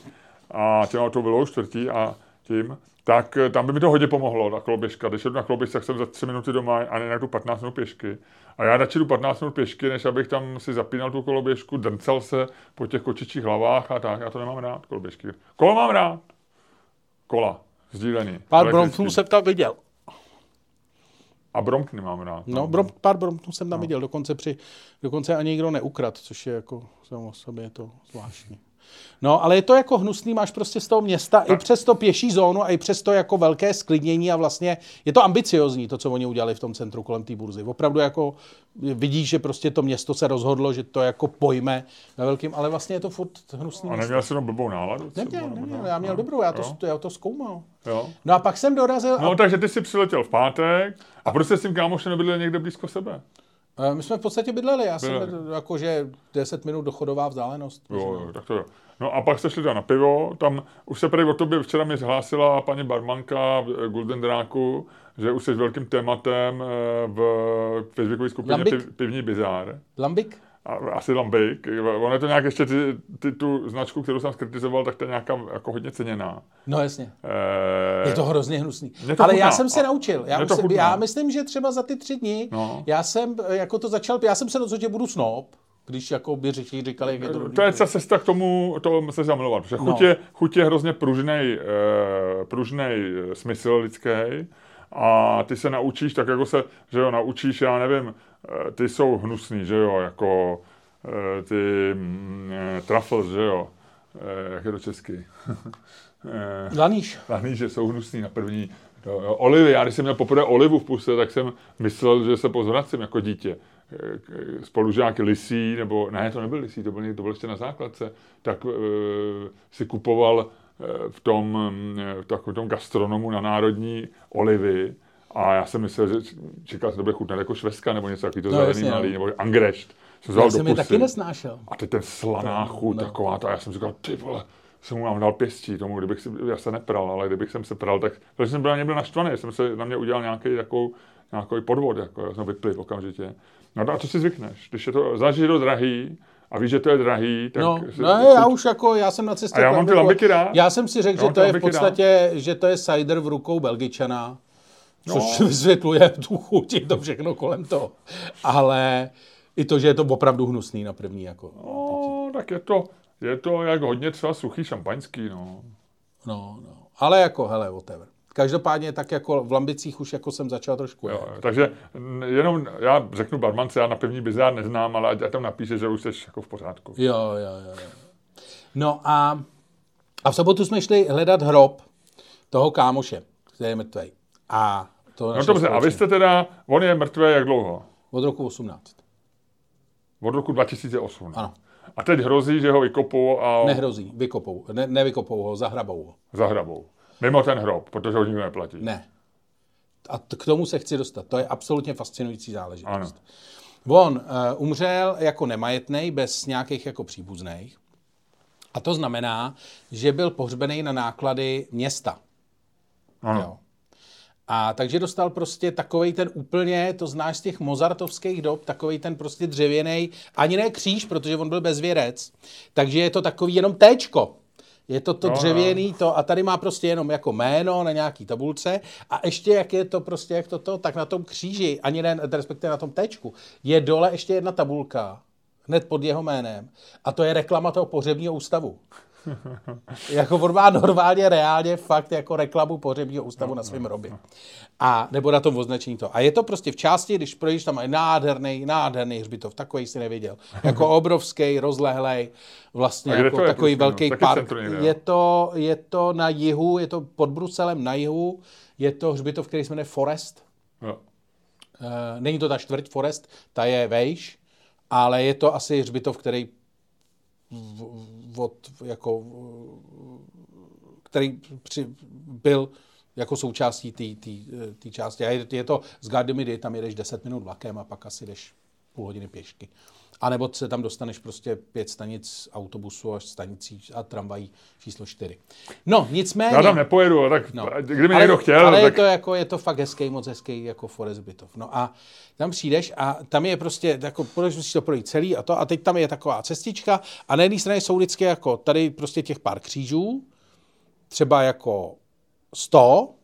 a těma to bylo čtvrtí a tím, tak eh, tam by mi to hodně pomohlo, ta koloběžka. Když jdu na koloběžce, tak jsem za 3 minuty doma a ne tu 15 minut pěšky. A já radši jdu 15 minut pěšky, než abych tam si zapínal tu koloběžku, drncel se po těch kočičích hlavách a tak. Já to nemám rád, koloběžky. Kolo mám rád. Kola, sdílený. Pár Bromptonů jsem tam viděl. A Brompton mám rád. No, Brom, pár Bromptonů jsem tam no. viděl, dokonce, při, dokonce ani nikdo neukrad, což je jako samo o sobě to zvláštní. No, ale je to jako hnusný, máš prostě z toho města i přes to pěší zónu a i přes to jako velké sklidnění a vlastně je to ambiciozní, to, co oni udělali v tom centru kolem té burzy. Opravdu jako vidíš, že prostě to město se rozhodlo, že to jako pojme na velkým, ale vlastně je to furt hnusný. A neměl jsi jenom blbou náladu? Neměl, neměl, já měl dobrou, já to, já to zkoumal. Jo. No a pak jsem dorazil... No, a... takže ty jsi přiletěl v pátek a prostě s tím kámošem nebydlel někde blízko sebe? My jsme v podstatě bydleli, já jsem jakože 10 minut dochodová vzdálenost. Jo, jo, tak to jo. No a pak jste šli na pivo, tam už se prý o tobě včera mi zhlásila paní barmanka v Golden Dráku, že už jsi velkým tématem v facebookové skupině Lambik? Pivní bizár. Lambik? A, asi Lambik. On je to nějak ještě ty, ty, tu značku, kterou jsem skritizoval, tak to je nějaká jako hodně ceněná. No jasně. E... Je to hrozně hnusný. To Ale chutná. já jsem se naučil. Já, to já myslím, že třeba za ty tři dny, no. já jsem jako to začal, já jsem se rozhodl, že budu snob když jako by řeči, říkali, jak je to To je cesta k tomu, to se zamilovat, protože no. chuť, je, chuť je hrozně pružnej, eh, pružnej smysl lidský a ty se naučíš, tak jako se, že jo, naučíš, já nevím, eh, ty jsou hnusný, že jo, jako eh, ty mm, eh, truffles, že jo, eh, jak je to česky? eh, Laníš. Laníš, že jsou hnusný na první. Jo, jo, olivy, já když jsem měl poprvé olivu v puse, tak jsem myslel, že se pozvracím jako dítě spolužáky lisí, nebo ne, to nebyl lisí, to byl, to byl ještě na základce, tak e, si kupoval v tom, e, v takovém tom gastronomu na národní olivy a já jsem myslel, že čekal, že to bude chutnat jako šveska nebo něco takový to no, zelený malý, no. nebo angrešt. Jsem já jsem je taky nesnášel. A teď ten slaná chuť no. taková, to, a já jsem říkal, ty vole, jsem mu mám dal pěstí tomu, kdybych si, já se nepral, ale kdybych jsem se pral, tak, protože jsem byl, nebyl naštvaný, jsem se na mě udělal nějaký takovou, nějaký podvod, jako, já jsem vyplý okamžitě. No a to si zvykneš. Když je to, zvlášť, to drahý, a víš, že to je drahý, tak... No, si, no já už jako, já jsem na cestě... A já mám ty lambiky rád. Já jsem si řekl, že to je v podstatě, rád. že to je cider v rukou Belgičana, což no. vysvětluje tu chuť, to všechno kolem toho. Ale i to, že je to opravdu hnusný na první, jako... No, tak je to, je to jak hodně třeba suchý šampaňský, no. No, no. Ale jako, hele, whatever. Každopádně tak jako v Lambicích už jako jsem začal trošku. Jo, takže jenom já řeknu barmance, já na pevní bizár neznám, ale ať tam napíše, že už jsi jako v pořádku. Jo, jo, jo. No a, a v sobotu jsme šli hledat hrob toho kámoše, který je mrtvý. A to no dobře, a vy jste teda, on je mrtvý jak dlouho? Od roku 18. Od roku 2008. Ano. A teď hrozí, že ho vykopou a... Nehrozí, vykopou. Ne, nevykopou ho, zahrabou ho. Zahrabou. Mimo ten hrob, protože ho nikdo neplatí. Ne. A t- k tomu se chci dostat. To je absolutně fascinující záležitost. Ano. On uh, umřel jako nemajetný, bez nějakých jako příbuzných. A to znamená, že byl pohřbený na náklady města. Ano. Jo. A takže dostal prostě takový ten úplně, to znáš z těch mozartovských dob, takový ten prostě dřevěný, ani ne kříž, protože on byl bezvěrec. Takže je to takový jenom téčko. Je to to no, dřevěný no. to a tady má prostě jenom jako jméno na nějaký tabulce a ještě jak je to prostě, jak to to, tak na tom kříži, ani ne, respektive na tom tečku, je dole ještě jedna tabulka, hned pod jeho jménem a to je reklama toho pohřebního ústavu. Jako on má normálně, reálně fakt jako reklamu pohřebního ústavu na svém robě. A nebo na tom označení to. A je to prostě v části, když projdeš tam, je nádherný, nádherný hřbitov, takový si neviděl. Jako obrovský, rozlehlej, vlastně jako to takový je, velký no, park. Je to, je to na jihu, je to pod Bruselem na jihu, je to hřbitov, který se jmenuje Forest. Jo. E, není to ta čtvrť Forest, ta je vejš, ale je to asi hřbitov, který od, jako, který při, byl jako součástí té části. A je, je to z Gardemidy, tam jedeš 10 minut vlakem a pak asi jdeš půl hodiny pěšky. A nebo se tam dostaneš prostě pět stanic autobusu až stanicí a tramvají číslo čtyři. No, nicméně... Já tam nepojedu, tak no. kdyby ale, někdo chtěl... Ale tak... je, to jako, je to fakt hezký, moc hezký jako Forest Bytov. No a tam přijdeš a tam je prostě, jako, musíš to projít celý a to, a teď tam je taková cestička a na jedné straně jsou vždycky jako tady prostě těch pár křížů, třeba jako 100,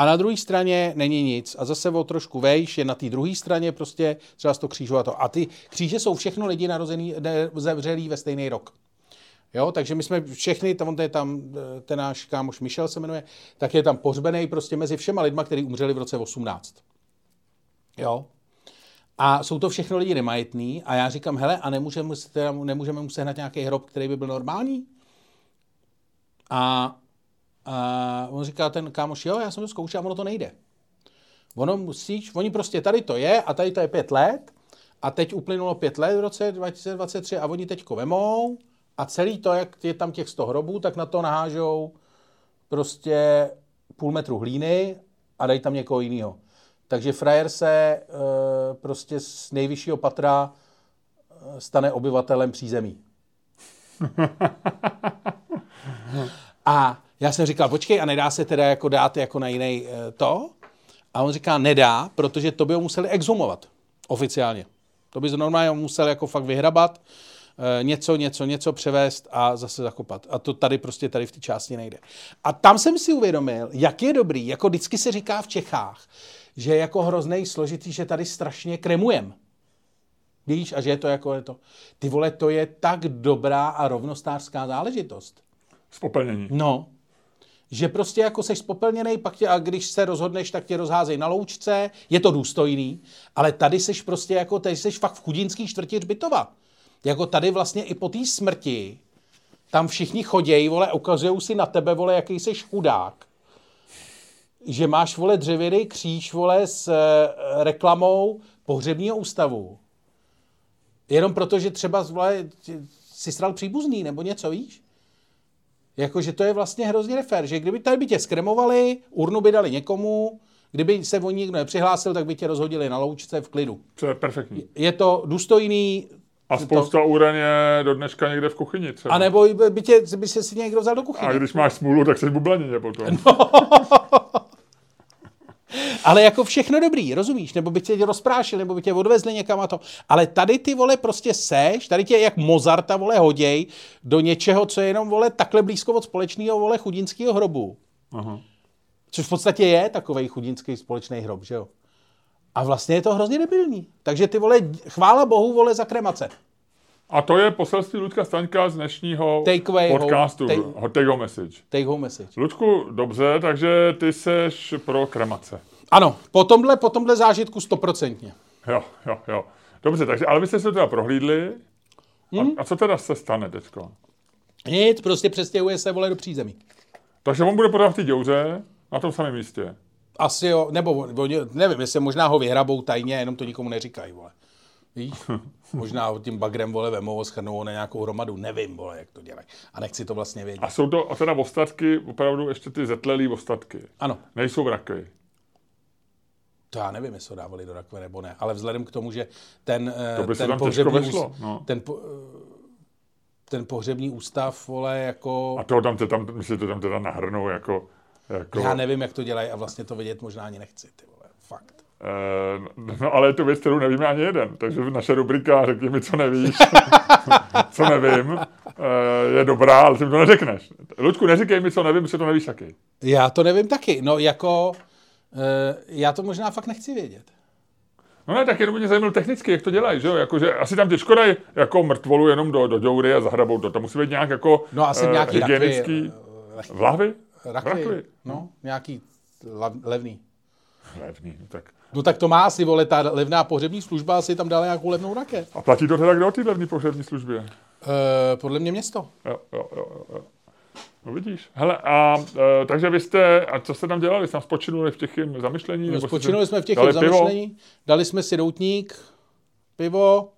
a na druhé straně není nic. A zase o trošku vejš je na té druhé straně prostě třeba to křížu a to. A ty kříže jsou všechno lidi narozený, zemřelí ve stejný rok. Jo, takže my jsme všechny, tam, je tam, ten náš kámoš Michel se jmenuje, tak je tam pohřbený prostě mezi všema lidma, kteří umřeli v roce 18. Jo. A jsou to všechno lidi nemajetní a já říkám, hele, a nemůžeme, teda, nemůžeme mu sehnat nějaký hrob, který by byl normální? A, a on říká ten kámoš, jo, já jsem to zkoušel a ono to nejde. Ono musíš, oni prostě tady to je a tady to je pět let a teď uplynulo pět let v roce 2023 a oni teďko vemou a celý to, jak je tam těch 100 hrobů, tak na to nahážou prostě půl metru hlíny a dají tam někoho jiného. Takže frajer se e, prostě z nejvyššího patra eh, stane obyvatelem přízemí. A já jsem říkal, počkej, a nedá se teda jako dát jako na jiný e, to? A on říká, nedá, protože to by ho museli exhumovat oficiálně. To by normálně musel jako fakt vyhrabat, e, něco, něco, něco převést a zase zakopat. A to tady prostě tady v té části nejde. A tam jsem si uvědomil, jak je dobrý, jako vždycky se říká v Čechách, že je jako hrozný složitý, že tady strašně kremujem. Víš, a že je to jako je to. Ty vole, to je tak dobrá a rovnostářská záležitost. Spopelnění. No, že prostě jako seš spopelněný, pak tě, a když se rozhodneš, tak tě rozházej na loučce, je to důstojný, ale tady seš prostě jako, tady seš fakt v chudinský čtvrti Hřbitova. Jako tady vlastně i po té smrti, tam všichni chodějí, vole, ukazují si na tebe, vole, jaký jsi chudák. Že máš, vole, dřevěný kříž, vole, s e, reklamou pohřebního ústavu. Jenom proto, že třeba, vole, si stral příbuzný, nebo něco, víš? Jakože to je vlastně hrozně nefér, že kdyby tady by tě skremovali, urnu by dali někomu, kdyby se o nikdo nepřihlásil, tak by tě rozhodili na loučce v klidu. To je perfektní. Je to důstojný. A spousta to... uren je do dneška někde v kuchyni třeba. A nebo by, tě, by se si někdo vzal do kuchyně. A když máš smůlu, tak jsi bublanině potom. No. Ale jako všechno dobrý, rozumíš? Nebo by tě rozprášili, nebo by tě odvezli někam a to. Ale tady ty vole prostě seš, tady tě jak Mozarta vole hoděj do něčeho, co je jenom vole takhle blízko od společného vole chudinského hrobu. Aha. Což v podstatě je takový chudinský společný hrob, že jo? A vlastně je to hrozně debilní. Takže ty vole, chvála bohu, vole za kremace. A to je poselství Ludka Staňka z dnešního take podcastu. Home, take, take home message. Take home message. Ludku, dobře, takže ty seš pro kremace. Ano, po tomhle, po tomhle zážitku stoprocentně. Jo, jo, jo. Dobře, takže, ale vy jste se teda prohlídli. Hmm? A, a co teda se stane teďko? Nic, prostě přestěhuje se, vole, do přízemí. Takže on bude podat v té děuře na tom samém místě. Asi jo, nebo nevím, jestli možná ho vyhrabou tajně, jenom to nikomu neříkají, vole. Víš? Možná tím bagrem, vole, vemou schrnou na nějakou hromadu, nevím, vole, jak to dělají. A nechci to vlastně vědět. A jsou to a teda ostatky, opravdu ještě ty zetlelý ostatky. Ano. Nejsou v rakvi. To já nevím, jestli ho dávali do rakve nebo ne, ale vzhledem k tomu, že ten, eh, to by ten pohřební vešlo, no. ten, po, ten pohřební ústav, vole, jako... A to tam, tam, myslíte, to tam teda nahrnou jako, jako... Já nevím, jak to dělají a vlastně to vidět možná ani nechci, ty vole, fakt. Uh, no ale je to věc, kterou nevíme ani jeden, takže naše rubrika Řekni mi, co nevíš, co nevím, uh, je dobrá, ale ty mi to neřekneš. Lučku, neříkej mi, co nevím, protože to nevíš taky. Já to nevím taky, no jako Eh, já to možná fakt nechci vědět. No ne, tak jenom mě zajímalo technicky, jak to dělají, že jo? Jako, že asi tam těžko dají jako mrtvolu jenom do, do děury a zahrabou to. To musí být nějak jako no, asi uh, nějaký hygienický... Rakvy, v lahvi? Rakvy, rakvy. no, nějaký levný. Levný, no tak. No tak to má asi, vole, ta levná pohřební služba asi tam dala nějakou levnou raket. A platí to teda kdo o té levné pohřební službě? Uh, podle mě město. Jo, jo, jo, jo. No vidíš. Hele, a e, takže vy jste, a co jste tam dělali? Jste tam spočinuli v těch zamyšlení? No, spočinuli jsme v těch zamyšlení, pivo? dali jsme si doutník, pivo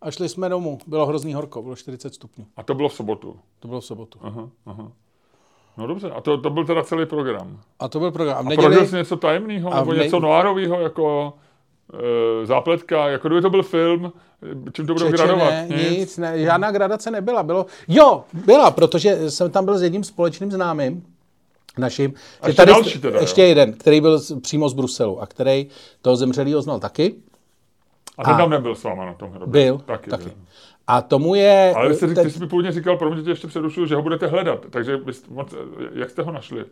a šli jsme domů. Bylo hrozný horko, bylo 40 stupňů. A to bylo v sobotu? To bylo v sobotu. Aha, aha. No dobře, a to, to byl teda celý program. A to byl program. A, v neděli... a jsi něco tajemného, nebo ne... něco noárového, jako zápletka, jako kdyby to byl film, čím to budou gradovat? Ne, nic, nic ne, žádná gradace nebyla. Bylo, jo, byla, protože jsem tam byl s jedním společným známým, naším. A ještě tady, další teda, Ještě jo. jeden, který byl přímo z Bruselu a který toho zemřelého znal taky. A ten a tam nebyl s váma na tom hrobě? Byl, taky. taky. A tomu je... Ale vy jste, ten... ty jsi mi původně říkal, pro mě tě ještě přerušil, že ho budete hledat. Takže jak jste ho našli?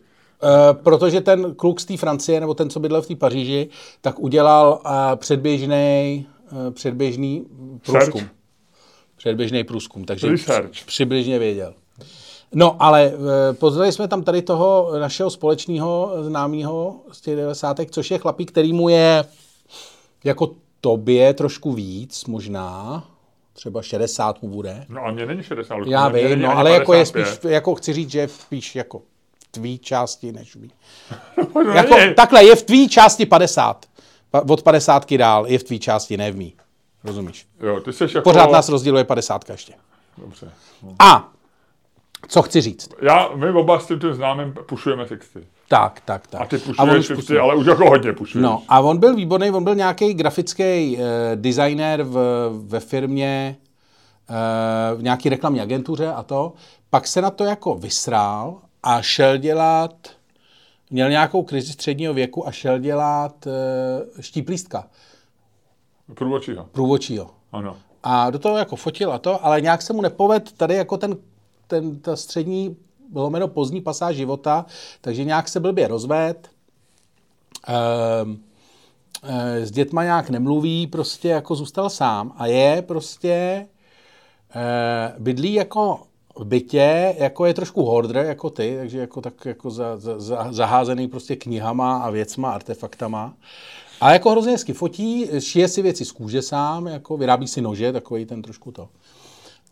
Uh, protože ten kluk z té Francie, nebo ten, co bydlel v té Paříži, tak udělal uh, předběžný, uh, předběžný průzkum. Search. Předběžný průzkum, takže Research. přibližně věděl. No, ale uh, pozvali jsme tam tady toho našeho společného známého z těch 90. což je chlapík, který mu je jako tobě trošku víc, možná, třeba 60 mu bude. No a mě není 60. Luďku, Já vím, no, ale jako je 55. spíš, jako chci říct, že je spíš jako tvý části než v No, jako, není. takhle, je v tvý části 50. Pa- Od 50 dál je v tvý části, ne v mý. Rozumíš? Jo, ty seš jako... Pořád nás rozděluje 50 ještě. Dobře. No. A, co chci říct? Já, my oba s tím známým pušujeme 60. Tak, tak, tak. A ty pušuješ 50, pušuje. ale už jako hodně pušuješ. No a on byl výborný, on byl nějaký grafický eh, designer v, ve firmě, eh, v nějaký reklamní agentuře a to. Pak se na to jako vysrál a šel dělat, měl nějakou krizi středního věku a šel dělat eh, štíplístka Průvočího. průvočího. Ano. A do toho jako fotil a to, ale nějak se mu nepoved tady jako ten, ten ta střední, lomeno pozdní pasáž života, takže nějak se blbě rozved. Ehm, eh, s dětma nějak nemluví, prostě jako zůstal sám a je prostě eh, bydlí jako v bytě, jako je trošku hoarder jako ty, takže jako tak jako za, za, za, zaházený prostě knihama a věcma, artefaktama. A jako hrozně hezky fotí, šije si věci z kůže sám, jako vyrábí si nože, takový ten trošku to.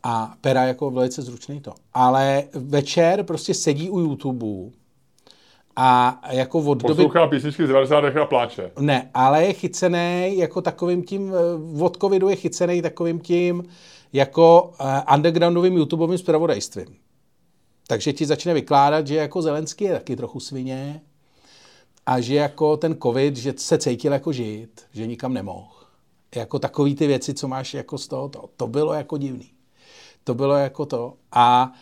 A pera jako velice zručný to. Ale večer prostě sedí u YouTube a jako od doby... Poslouchá písničky z 90. a pláče. Ne, ale je chycený jako takovým tím, eh, od covidu je chycený takovým tím jako uh, undergroundovým YouTubeovým zpravodajstvím. Takže ti začne vykládat, že jako Zelenský je taky trochu svině a že jako ten covid, že se cítil jako žít, že nikam nemohl. Jako takový ty věci, co máš jako z toho, to, to bylo jako divný. To bylo jako to. A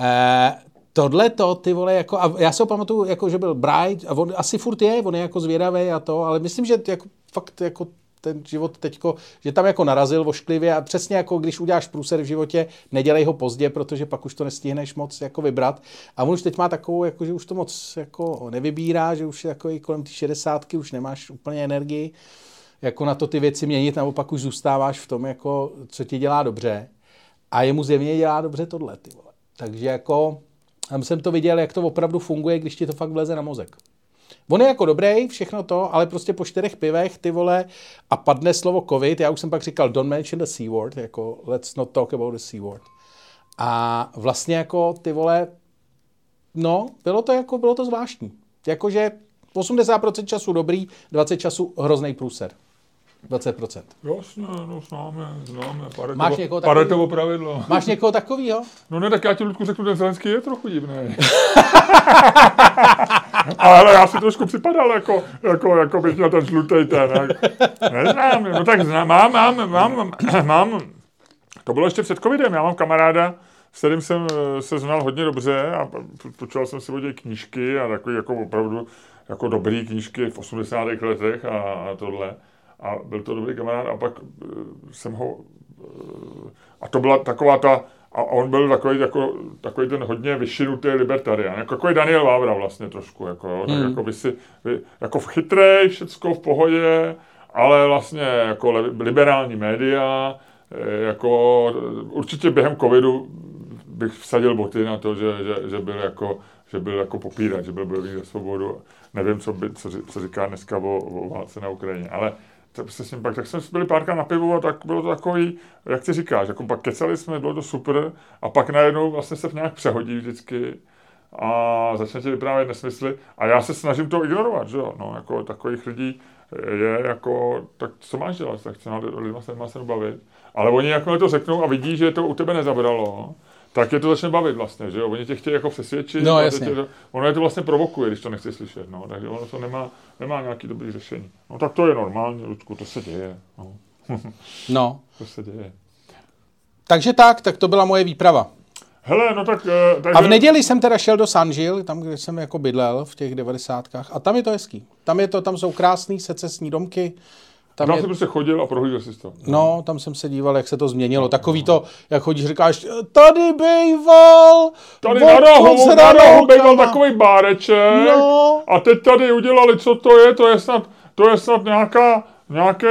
eh, tohle to, ty vole, jako, a já si ho pamatuju, jako, že byl Bright, a on asi furt je, on je jako zvědavý a to, ale myslím, že jako, fakt jako ten život teďko, že tam jako narazil vošklivě a přesně jako když uděláš průser v životě, nedělej ho pozdě, protože pak už to nestihneš moc jako vybrat. A on už teď má takovou, jako, že už to moc jako nevybírá, že už jako i kolem té šedesátky už nemáš úplně energii jako na to ty věci měnit, nebo pak už zůstáváš v tom, jako, co ti dělá dobře. A jemu zjevně dělá dobře tohle, ty vole. Takže jako, tam jsem to viděl, jak to opravdu funguje, když ti to fakt vleze na mozek. On je jako dobrý, všechno to, ale prostě po čtyřech pivech, ty vole, a padne slovo covid, já už jsem pak říkal, don't mention the C word, jako let's not talk about the C word. A vlastně jako ty vole, no, bylo to jako, bylo to zvláštní. Jakože 80% času dobrý, 20 času hrozný průser. 20%. Jasně, no známe, známe. Paretovo, Máš někoho takový? Paretovo pravidlo. Máš někoho takového? No ne, tak já ti, Ludku, řeknu, ten Zelenský je trochu divný. Ale já si trošku připadal, jako, jako, jako bych měl ten žlutý ten. Jak, neznám, no tak znám, mám, mám, mám, mám, to bylo ještě před covidem, já mám kamaráda, s kterým jsem eh, se znal hodně dobře a počítal jsem si od něj knížky a takový jako opravdu jako dobrý knížky v 80. letech a, a tohle. A byl to dobrý kamarád a pak eh, jsem ho eh, a to byla taková ta, a on byl takový, jako, takový ten hodně vyšinutý libertarián, jako takový Daniel Vávra vlastně trošku, jako, jo, tak jako, by si, by, jako v chytrej, všecko v pohodě, ale vlastně jako li- liberální média, eh, jako určitě během covidu bych vsadil boty na to, že, že, že byl jako že byl jako popírat, že byl bojový za svobodu. Nevím, co, by, co, co říká dneska o, o válce na Ukrajině, ale to se s ním pak, tak jsme byli párkrát na pivu a tak bylo to takový, jak ty říkáš, jako pak kecali jsme, bylo to super a pak najednou vlastně se v nějak přehodí vždycky a začne ti vyprávět nesmysly. A já se snažím to ignorovat, že jo, no, jako takových lidí je jako, tak co máš dělat, tak na lidma se, se bavit, ale oni jakmile to řeknou a vidí, že to u tebe nezabralo, tak je to začne bavit vlastně, že jo, oni tě chtějí jako přesvědčit, No, jasně. tě ono je to vlastně provokuje, když to nechci slyšet, no, takže ono to nemá, nemá nějaký dobrý řešení. No tak to je normální, Ludku, to se děje, no, No. to se děje. Takže tak, tak to byla moje výprava. Hele, no tak... eh, takže... A v neděli jsem teda šel do Sanžil, tam, kde jsem jako bydlel v těch devadesátkách. A tam je to hezký. Tam, je to, tam jsou krásný secesní domky. Tam Tam je, jsem prostě chodil a prohlížel si to. no, tam jsem se díval, jak se to změnilo. Takový to, jak chodíš, říkáš, tady bejval, Tady na rohu, na rohu býval takový báreček No. a teď tady udělali, co to je, to je snad, to je snad nějaká, nějaký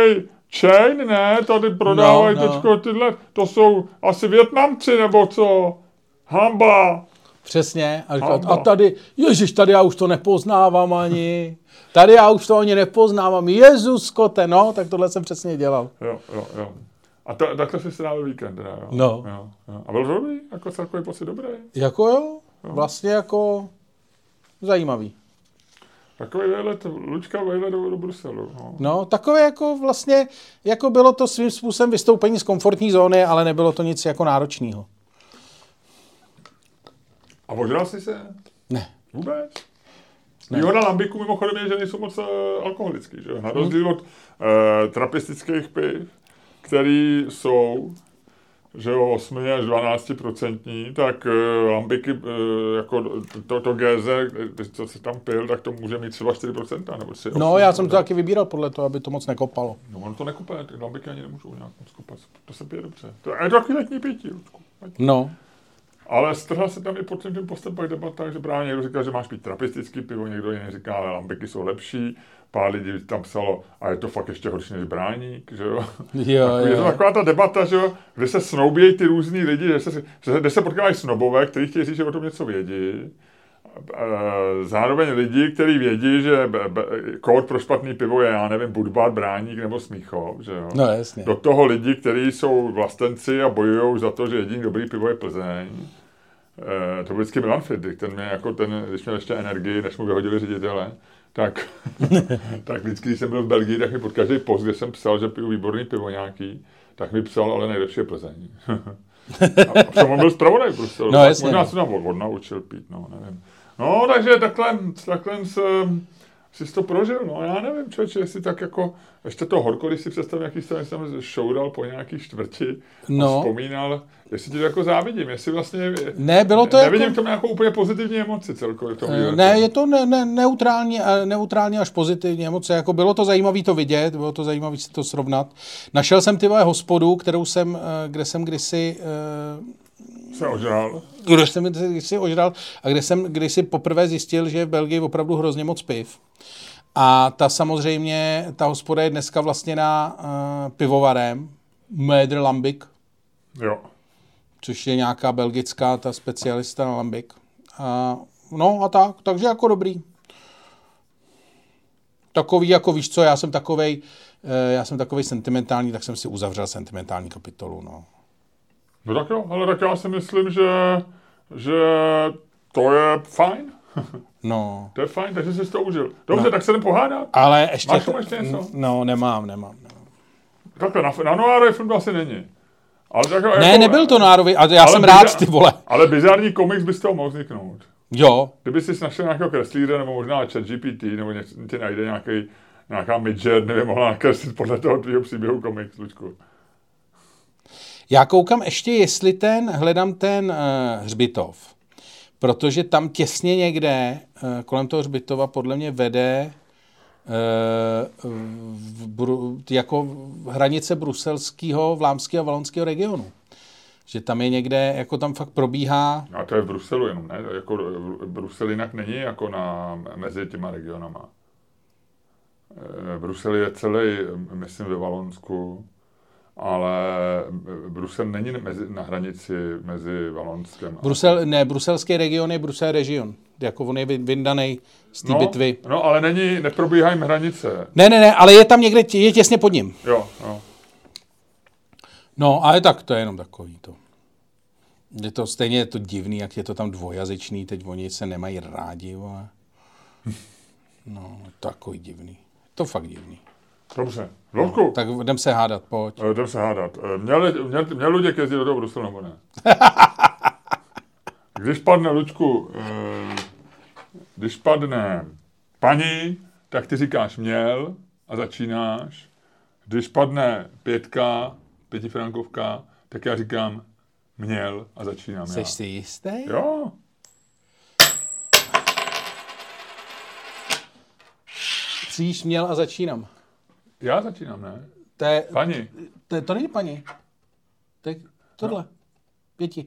chain, ne? Tady prodávají No, no. teďko tyhle, to jsou asi Větnamci nebo co? Hamba. Přesně. A, říkal, a tady, ježiš, tady já už to nepoznávám ani. Tady já už to ani nepoznávám. Jezus kote, no, tak tohle jsem přesně dělal. Jo, jo, jo. A to, takhle jsi strávil víkend, teda, jo? No. Jo, jo. A byl dobrý? Jako celkový pocit dobrý? Jako jo, vlastně jako zajímavý. Takový výlet, Lučka výlet do, do Bruselu. No. no, takové jako vlastně, jako bylo to svým způsobem vystoupení z komfortní zóny, ale nebylo to nic jako náročného. A ožral jsi se? Ne. Vůbec? Výhoda lambiku mimochodem je, že nejsou moc uh, alkoholický, že? Na rozdíl od uh, trapistických piv, který jsou že jo, 8 až 12 procentní, tak uh, lambiky, uh, jako to, to GZ, co se tam pil, tak to může mít třeba 4 procenta, nebo 3, 8, No, já jsem to taky vybíral podle toho, aby to moc nekopalo. No, ono to nekopá, ty lambiky ani nemůžou nějak moc kopat, to se pije dobře. To je takový letní pití, Lučku. No. Ale strhla se tam i pod tím pak debata, že právě někdo říkal, že máš pít trapistický pivo, někdo jiný říká, ale lambiky jsou lepší. Pár lidí tam psalo, a je to fakt ještě horší než bráník, že jo. jo, jo. Je to taková ta debata, že jo, kde se snoubějí ty různý lidi, že se, že se potkávají snobové, kteří chtějí říct, že o tom něco vědí. Zároveň lidi, kteří vědí, že kód pro špatný pivo je, já nevím, Budvar, Bráník nebo Smíchov, že jo. No jasně. Do toho lidi, kteří jsou vlastenci a bojují za to, že jediný dobrý pivo je Plzeň to byl vždycky Milan Fidrik, ten mě jako ten, když měl ještě energii, než mu vyhodili ředitele, tak, tak vždycky, když jsem byl v Belgii, tak mi pod každý post, kde jsem psal, že piju výborný pivo nějaký, tak mi psal, ale nejlepší je Plzeň. a přitom on byl zpravodaj prostě. No, jasně, možná no. se tam odnaučil pít, no, nevím. No, takže takhle, takhle jsem, jsi to prožil, no já nevím, člověče, jestli tak jako, ještě to horko, když si představím, jaký jsem tam šoudal po nějaký čtvrti No. a vzpomínal, jestli ti to jako závidím, jestli vlastně, Ne, bylo to nevidím jako- v tom nějakou úplně pozitivní emoci celkově v tom Eh. Ne, je to ne, ne, neutrální, eh, neutrální až pozitivní emoce. Jako bylo to zajímavé to vidět, bylo to zajímavé si to srovnat. Našel jsem ty hospodu, kterou jsem, eh, kde jsem kdysi se ožral. kde jsem kdysi ožral a kde jsem kdysi poprvé zjistil, že je v Belgii opravdu hrozně moc piv. A ta samozřejmě, ta hospoda je dneska vlastněná uh, pivovarem Mödr Lambic, Jo. Což je nějaká belgická ta specialista na Lambic. A, no a tak, takže jako dobrý. Takový, jako víš co, já jsem takovej, eh, já jsem takovej sentimentální, tak jsem si uzavřel sentimentální kapitolu, no. No tak jo, ale tak já si myslím, že, že to je fajn. No, To je fajn, takže jsi to užil. Dobře, no. tak se jdem pohádat. ale ještě... Máš tomu ještě něco? No, nemám, nemám. nemám. Takhle, na, na Noárově film to asi není. Ale tak, jako, Ne, nebyl to nárový, a já ale jsem biza- rád, ty vole. Ale bizarní komiks bys toho mohl vzniknout. Jo, Kdyby jsi našel nějakého kreslíře, nebo možná chat GPT, nebo něco, ti najde nějaký, nějaká midget, nevím, mohla nakreslit podle toho tvýho příběhu komiks, Lučku. Já koukám ještě, jestli ten, hledám ten uh, hřbitov, protože tam těsně někde uh, kolem toho hřbitova podle mě vede jako hranice bruselského, vlámského a valonského regionu. Že tam je někde, jako tam fakt probíhá, A to je v Bruselu jenom, ne? Jako v- Brusel jinak není jako na, mezi těma regionama. Eh, Brusel je celý, myslím, ve Valonsku, ale Brusel není mezi, na hranici mezi Valonskem a... Brusel, ne, bruselský region je Brusel region, jako on je vy- vyndaný z té no, bitvy. No, ale není, neprobíhají hranice. Ne, ne, ne, ale je tam někde, je těsně pod ním. Jo, jo. No, ale tak to je jenom takový to. Je to stejně je to divný, jak je to tam dvojazyčný, teď oni se nemají rádi, vole. No, takový divný. To fakt divný. Dobře. Vlovku, Tak jdem se hádat, pojď. Eh, Jdem se hádat. Eh, Měl, měl, měl Luděk jezdit do toho Bruselu nebo ne? Když padne, Luďku, eh, když padne paní, tak ty říkáš měl a začínáš. Když padne pětka, pětifrankovka, tak já říkám měl a začínám já. Jsi si jistý? Jo, Příš měl a začínám. Já začínám, ne? To, je, Paní, to, to není paní. To je tohle. Pěti.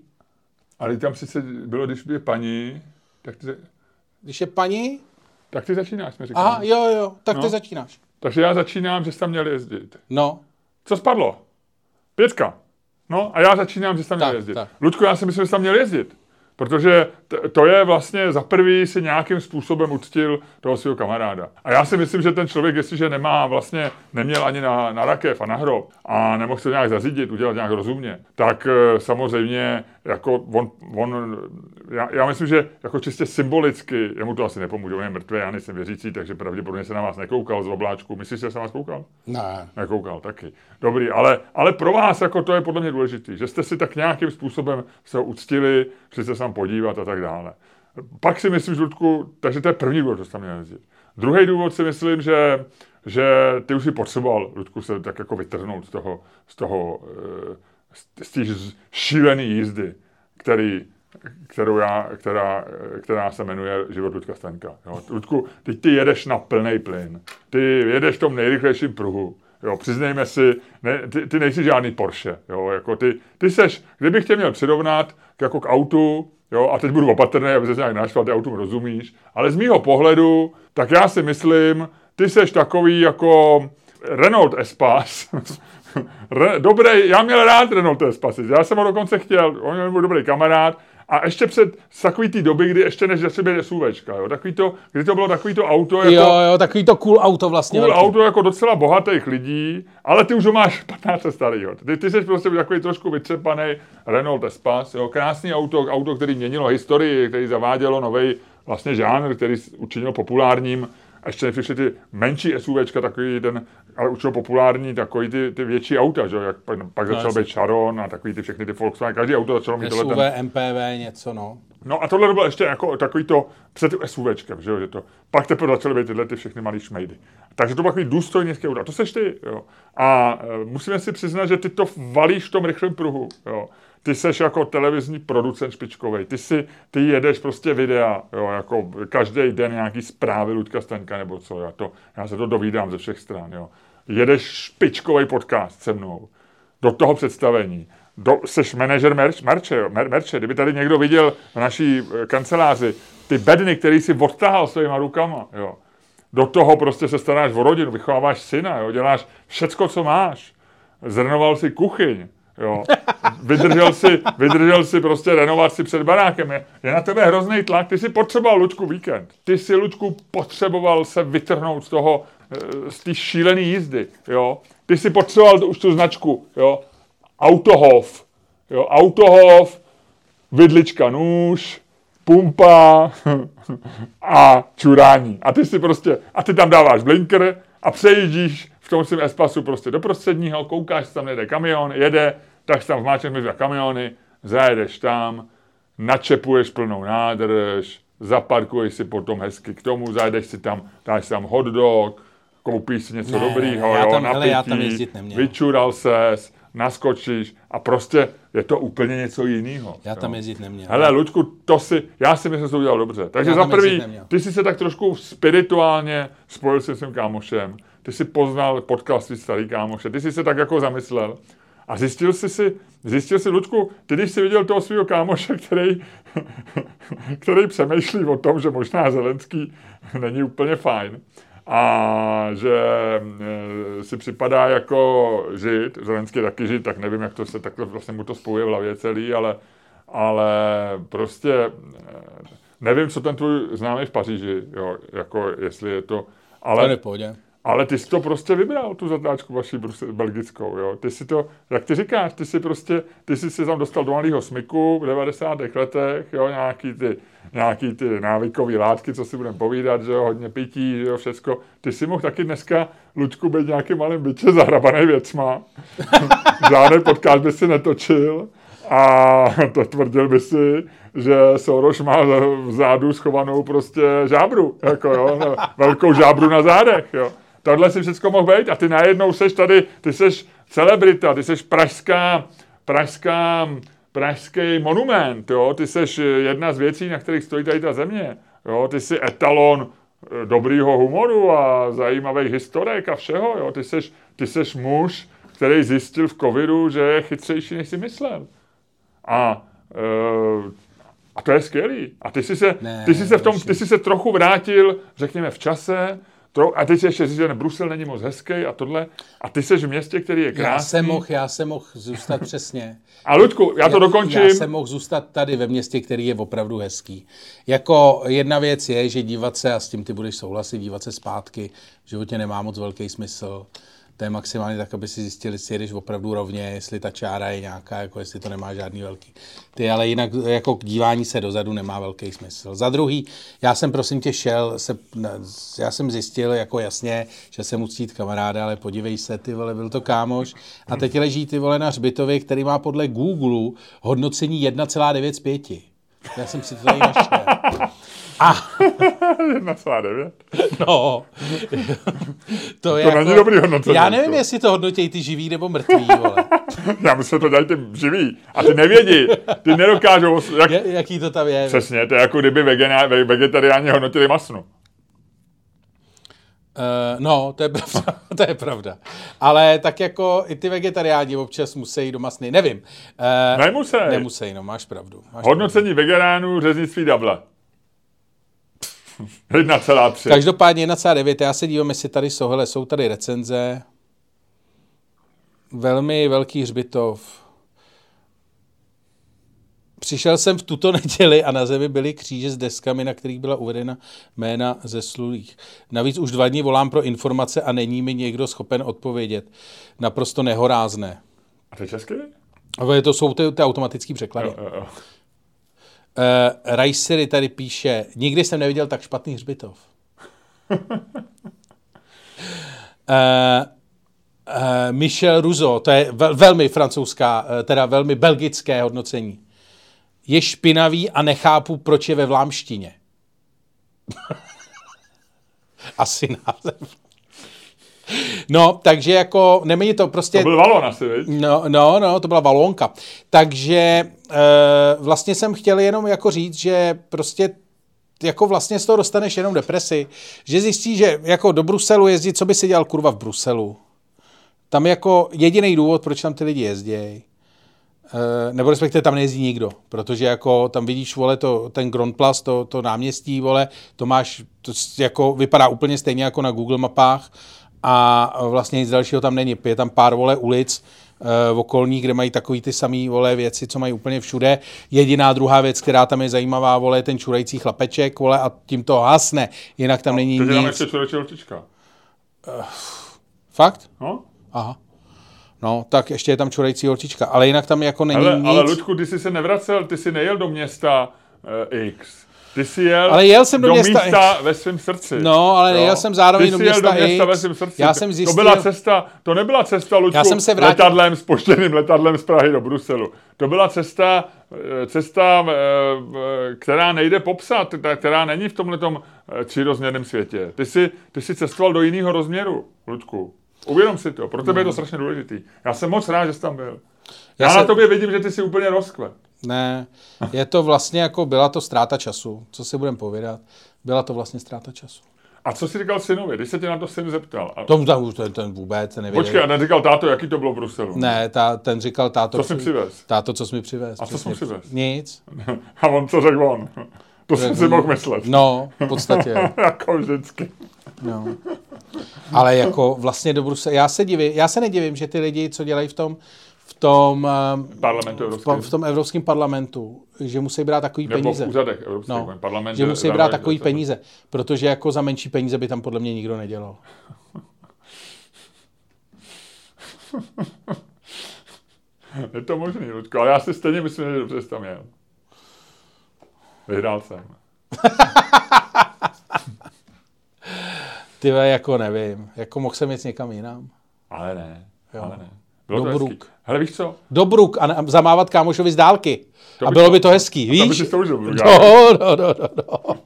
ale tam sice bylo, když je paní, tak ty, Když je paní, tak ty začínáš, mi říkáš. aha, jo, jo, tak ty No. začínáš. Takže já začínám, že jsi tam měl jezdit. No, Co spadlo? Pětka. No a já začínám, že jsi tam měl Tak, jezdit. tak. Luďku, já si myslím, že jsi tam měl jezdit. Protože to je vlastně za prvý si nějakým způsobem uctil toho svého kamaráda. A já si myslím, že ten člověk, jestliže nemá vlastně, neměl ani na, na rakev a na hrob a nemohl se nějak zařídit, udělat nějak rozumně, tak eh, samozřejmě jako on, on já, já, myslím, že jako čistě symbolicky, jemu to asi nepomůže, on je mrtvý, já nejsem věřící, takže pravděpodobně se na vás nekoukal z obláčku. Myslíš, že se na vás koukal? Ne. Nekoukal, taky. Dobrý, ale, ale pro vás jako to je podle mě důležité, že jste si tak nějakým způsobem se ho uctili, šli se sám podívat a tak dále. Pak si myslím, Žlutku, takže to je první důvod, že jste tam měl jezdit. Druhý důvod si myslím, že, že ty už si potřeboval, Ludku, se tak jako vytrhnout z toho, z toho, eh, z té šílené jízdy, který, kterou já, která, která se jmenuje Život Ludka Stanka. Jo. Ludku, teď ty jedeš na plný plyn. Ty jedeš v tom nejrychlejším pruhu. Jo, přiznejme si, ne, ty, ty nejsi žádný Porsche. Jo, jako ty, ty seš, kdybych tě měl přirovnat k, jako k autu, jo, a teď budu opatrný, aby se nějak naštval, ty autu rozumíš, ale z mýho pohledu, tak já si myslím, ty seš takový jako Renault Espace, Re, dobrý, já měl rád Renault Espace, já jsem ho dokonce chtěl, on byl dobrý kamarád, a ještě před takový ty doby, kdy ještě než začali SUVčka, jo, takový to, kdy to bylo takový to auto jako... Jo, jo, takový to cool auto vlastně. Cool velký. auto jako docela bohatých lidí, ale ty už ho máš 15 starýho. Ty, ty jsi prostě takový trošku vytřepaný Renault Espace, jo, krásný auto, auto, který měnilo historii, který zavádělo nový vlastně žánr, který učinil populárním a ještě nepřišly ty menší SUVčka, takový ten, ale už populární, takový ty, ty větší auta, že? Jak pak, pak no, začal být Sharon a takový ty všechny ty Volkswagen, každý auto začalo mít SUV, ten... MPV, něco, no. No a tohle bylo ještě jako takový to před SUVčkem, že jo, že to, pak teprve začaly být tyhle ty všechny malé šmejdy. Takže to bylo takový důstojný auto. To seš ty, jo. A e, musíme si přiznat, že ty to valíš v tom rychlém pruhu, jo ty seš jako televizní producent špičkový, ty si, ty jedeš prostě videa, jo, jako každý den nějaký zprávy Ludka Staňka nebo co, já, to, já se to dovídám ze všech stran, jo. Jedeš špičkový podcast se mnou, do toho představení, do, seš manažer merch, merče, jo, mer, merče, kdyby tady někdo viděl v naší eh, kanceláři ty bedny, který si odtahal svýma rukama, jo. Do toho prostě se staráš o rodinu, vychováváš syna, jo, děláš všecko, co máš. Zrnoval si kuchyň, Jo. Vydržel si, vydržel si prostě renovaci před barákem. Je, je na tebe hrozný tlak. Ty si potřeboval, Lučku, víkend. Ty si, Lučku, potřeboval se vytrhnout z toho, eh, z té šílené jízdy. Jo. Ty si potřeboval už tu značku. Jo. Autohov. Jo. Autohov, vidlička nůž, pumpa a čurání. A ty si prostě, a ty tam dáváš blinker a přejíždíš svém espasu prostě do prostředního, koukáš, tam jede kamion, jede, tak tam vmáčeš mezi kamiony, zajedeš tam, načepuješ plnou nádrž, zaparkuješ si potom hezky k tomu, zajedeš si tam, dáš tam hot dog, koupíš si něco dobrýho, já tam, jo, napití, já tam jezdit neměl. vyčural ses, naskočíš a prostě je to úplně něco jiného. Já tam jo. jezdit neměl. Hele, Luďku, to si, já si myslím, že to udělal dobře. Takže za prvý, ty jsi se tak trošku spirituálně spojil se svým kámošem ty si poznal podcast svý starý kámoše, ty jsi se tak jako zamyslel. A zjistil jsi si, zjistil si, Ludku, ty když jsi viděl toho svého kámoše, který, který přemýšlí o tom, že možná Zelenský není úplně fajn, a že e, si připadá jako žid, Zelenský je taky žid, tak nevím, jak to se takhle vlastně mu to spojuje v hlavě celý, ale, ale prostě e, nevím, co ten tvůj známý v Paříži, jo, jako jestli je to, ale, to ale ty jsi to prostě vybral, tu zatáčku vaši belgickou, jo. Ty si to, jak ty říkáš, ty si prostě, ty jsi se tam dostal do malého smyku v 90. letech, jo, nějaký ty, nějaký ty návykové látky, co si budeme povídat, že jo, hodně pití, že jo, všecko. Ty si mohl taky dneska, Lučku, být nějakým malým bytě zahrabaný věcma. Žádný podcast by si netočil a to tvrdil by si, že Soros má vzadu schovanou prostě žábru, jako jo, velkou žábru na zádech, jo tohle si všechno mohl být a ty najednou seš tady, ty seš celebrita, ty seš pražská, pražská, pražský monument, jo? ty seš jedna z věcí, na kterých stojí tady ta země, jo? ty jsi etalon eh, dobrýho humoru a zajímavých historek a všeho, jo? Ty, seš, ty seš muž, který zjistil v covidu, že je chytřejší, než si myslel. A, e, a to je skvělý. A ty jsi se, ne, ty jsi se v tom, ty jsi se trochu vrátil, řekněme, v čase, To, a teď si ještě říct, že Brusel není moc hezký a tohle. A ty jsi v městě, který je krásný. Já jsem mohl, já jsem mohl zůstat přesně. A Ludku, já to já, dokončím. Já jsem mohl zůstat tady ve městě, který je opravdu hezký. Jako jedna věc je, že dívat se, a s tím ty budeš souhlasit, dívat se zpátky v životě nemá moc velký smysl. To je maximálně tak, aby si zjistili, jestli jedeš opravdu rovně, jestli ta čára je nějaká, jako jestli to nemá žádný velký. Ty, ale jinak jako dívání se dozadu nemá velký smysl. Za druhý, já jsem prosím tě šel, se, já jsem zjistil jako jasně, že se musí jít kamaráda, ale podívej se, ty vole, byl to kámoš. A teď leží ty vole na hřbitově, který má podle Google hodnocení 1,9 z 5. Já jsem si to tady našel. A. 1,9? No. to, je to jako, není dobrý hodnocení. Já nevím, jestli to hodnotí ty živý nebo mrtvý, vole. já myslím, že to dělají ty živý. A ty nevědí, ty nedokážou. Jak... Jaký to tam je? Přesně, to je jako kdyby vegetariáni hodnotili masnu. Uh, no, to je, pravda, to je pravda. Ale tak jako i ty vegetariáni občas musí do masny, nevím. Uh, nemusí. Nemusí, no, máš pravdu. Máš Hodnocení pravdu. vegetariánů řeznictví Dable. 1,3. Každopádně 1,9. Já se dívám, jestli tady jsou, hele, jsou tady recenze. Velmi velký hřbitov. Přišel jsem v tuto neděli a na zemi byly kříže s deskami, na kterých byla uvedena jména ze slulých. Navíc už dva dny volám pro informace a není mi někdo schopen odpovědět. Naprosto nehorázné. A to je česky? To jsou ty, ty automatické překlady. Jo, jo, jo. Uh, Rajsery tady píše, nikdy jsem neviděl tak špatný hřbitov. uh, uh, Michel Ruzo, to je vel, velmi francouzská, uh, teda velmi belgické hodnocení. Je špinavý a nechápu, proč je ve vlámštině. Asi název. No, takže jako, nemení to prostě... To byl Valon asi, viď? No, no, no, to byla Valonka. Takže vlastně jsem chtěl jenom jako říct, že prostě jako vlastně z toho dostaneš jenom depresi, že zjistíš, že jako do Bruselu jezdit, co by si dělal kurva v Bruselu? Tam jako jediný důvod, proč tam ty lidi jezdí, Uh, nebo respektive tam nejezdí nikdo, protože jako tam vidíš, vole, to, ten Grondplas, to, to náměstí, vole, to máš, to jako vypadá úplně stejně jako na Google mapách, a vlastně nic dalšího tam není. Je tam pár vole ulic v okolní, kde mají takový ty samé vole věci, co mají úplně všude. Jediná druhá věc, která tam je zajímavá, vole, je ten čurající chlapeček, vole, a tím to hasne. Jinak tam no, není nic. Tam ještě čurající. Uh, fakt? No. Aha. No, tak ještě je tam čurající holčička, ale jinak tam jako není ale, nic. Ale Ludku, ty jsi se nevracel, ty jsi nejel do města uh, X. Ty jsi jel, ale jel jsem do, do města místa ve svém srdci. No, ale jo? jel jsem zároveň Ty do města, do města ve svém srdci. Já jsem zjistil... To byla cesta, to nebyla cesta, Luďku, Já jsem se vrátil... letadlem, spoštěným letadlem z Prahy do Bruselu. To byla cesta, eh, cesta, eh, která nejde popsat, která není v tomhletom eh, třirozměrném světě. Ty jsi, ty jsi cestoval do jiného rozměru, Ludku. Uvědom si to, pro tebe je to no. strašně důležitý. Já jsem moc rád, že jsi tam byl. Já, Já se... na tobě vidím, že ty jsi úplně rozkvet. Ne, je to vlastně jako, byla to ztráta času, co si budeme povědat. Byla to vlastně ztráta času. A co jsi říkal synovi, když se tě na to syn zeptal? A... Tom, ten, ten vůbec nevěděl. Počkej, a neříkal táto, jaký to bylo v Bruselu? Ne, ta, ten říkal táto... Co jsi přivez? Táto, co jsi mi přivez. A co jsi přivez? Nic. a on co řekl on? To jsem si mohl myslet. No, v podstatě. jako vždycky. No. Ale jako vlastně do Bruselu, já se divím, já se nedivím, že ty lidi, co dělají v tom, v tom, eh, parlamentu v, v tom evropském parlamentu, že musí brát takový Nebo peníze. v úřadech evropských no, parlament, že musí brát takový peníze, protože jako za menší peníze by tam podle mě nikdo nedělal. Je to možný, Ludko, ale já si stejně myslím, že dobře jsi tam jel. Vyhrál jsem. Ty jako nevím, jako mohl jsem jít někam jinam. Ale ne, jo. ale ne. Bylo do Bruk. Hele, víš co? Do Bruk a, a zamávat kámošovi z dálky. To a bylo to, by to hezký, víš? To by si to užil, no, no, no, no, no.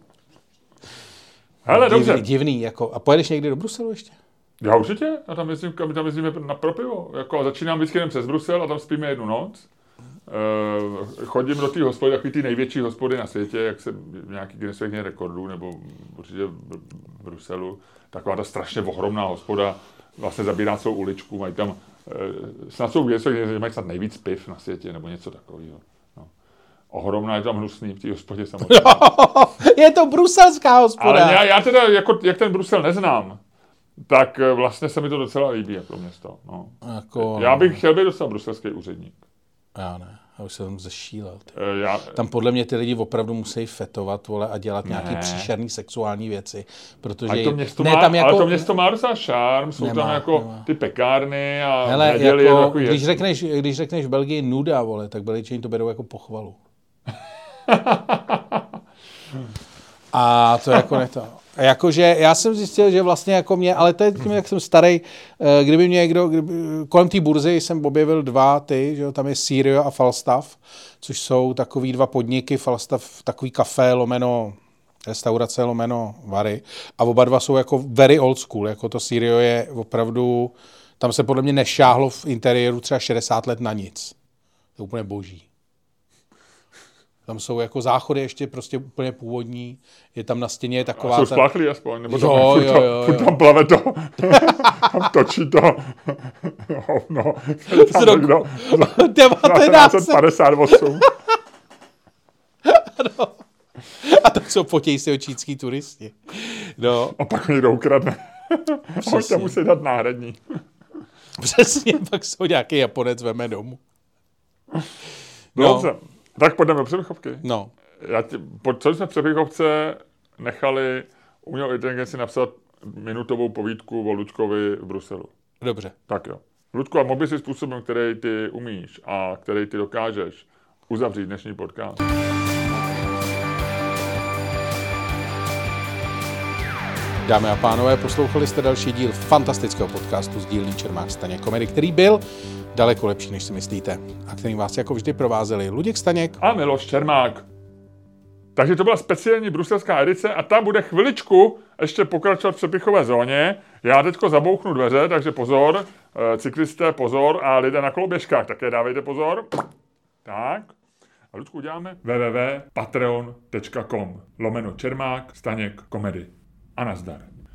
Hele, divný, dobře. Divný, jako. A pojedeš někdy do Bruselu ještě? Já určitě. A tam jezdím, my tam jezdíme na propivo. Jako, začínám vždycky jen přes Brusel a tam spíme jednu noc. Uh, chodím do té hospody, takový ty největší hospody na světě, jak se nějaký Guinnessových rekordů, nebo určitě v Bruselu. Taková ta strašně ohromná hospoda, vlastně zabírá celou uličku, mají tam, snad jsou Guinnessových, mají snad nejvíc piv na světě, nebo něco takového. No. Ohromná je tam hnusný v té hospodě samozřejmě. je to bruselská hospoda. Ale já, já teda, jako, jak ten Brusel neznám, tak eh, vlastně se mi to docela líbí jako město. No. Jako, Já bych chtěl být docela bruselský úředník. Já ne, já už jsem zešílel. ty. Eh, Já, Tam podle mě ty lidi opravdu musí fetovat, vole, a dělat nějaký Ne. příšerný sexuální věci, protože ale to město, ne, má, tam jako, ale to město má docela šarm, jsou Nemá, tam jako nemá. ty pekárny a Hele, neděli je jako, takový když, řekneš, když řekneš v Belgii nuda, vole, tak Belgičani to berou jako pochvalu. A to jako ne to. A Jakože já jsem zjistil, že vlastně jako mě, ale to je tím, jak jsem starý, eh, kdyby mě někdo, kdyby, kolem té burzy jsem objevil dva ty, že jo, tam je Sirio a Falstaff, což jsou takový dva podniky, Falstaff takový kafé lomeno restaurace lomeno Vary a oba dva jsou jako very old school, jako to Sirio je opravdu, tam se podle mě nešáhlo v interiéru třeba 60 let na nic. To je úplně boží. Tam jsou jako záchody ještě prostě úplně původní, je tam na stěně taková... Jsou ta- spláchlí aspoň, nebo tam, Jo, furt, jo, to, jo, furt jo. tam plave to, tam točí to, hovno, tam roku někdo, 1958. 1958. A tam jsou potěj si čínský turisti. No, A pak někdo ukradne. Přesně. tam musí dát náhradní. přesně, pak jsou nějaký Japonec veme domů. No. Dobře, tak pojďme do přebychovky. No, Já ti, po, co jsme v přebychovce nechali umělou inteligenci napsat minutovou povídku o Lučkovi v Bruselu. dobře. Tak jo. Ludku, a mohl bys si způsobem, který ty umíš a který ty dokážeš uzavřít dnešní podcast. Dámy a pánové, poslouchali jste další díl fantastického podcastu z dílní Čermák Staněk komedy, který byl daleko lepší, než si myslíte. A který vás jako vždy provázeli Luděk Staněk. A Miloš Čermák. Takže to byla speciální bruselská edice a ta bude chviličku ještě pokračovat v přepichové zóně. Já teďko zabouchnu dveře, takže pozor, eh, cyklisté pozor a lidé na koloběžkách také dávejte pozor. Tak. A Ludku uděláme www.patreon.com lomeno Čermák, Staněk, komedy. A nazdar.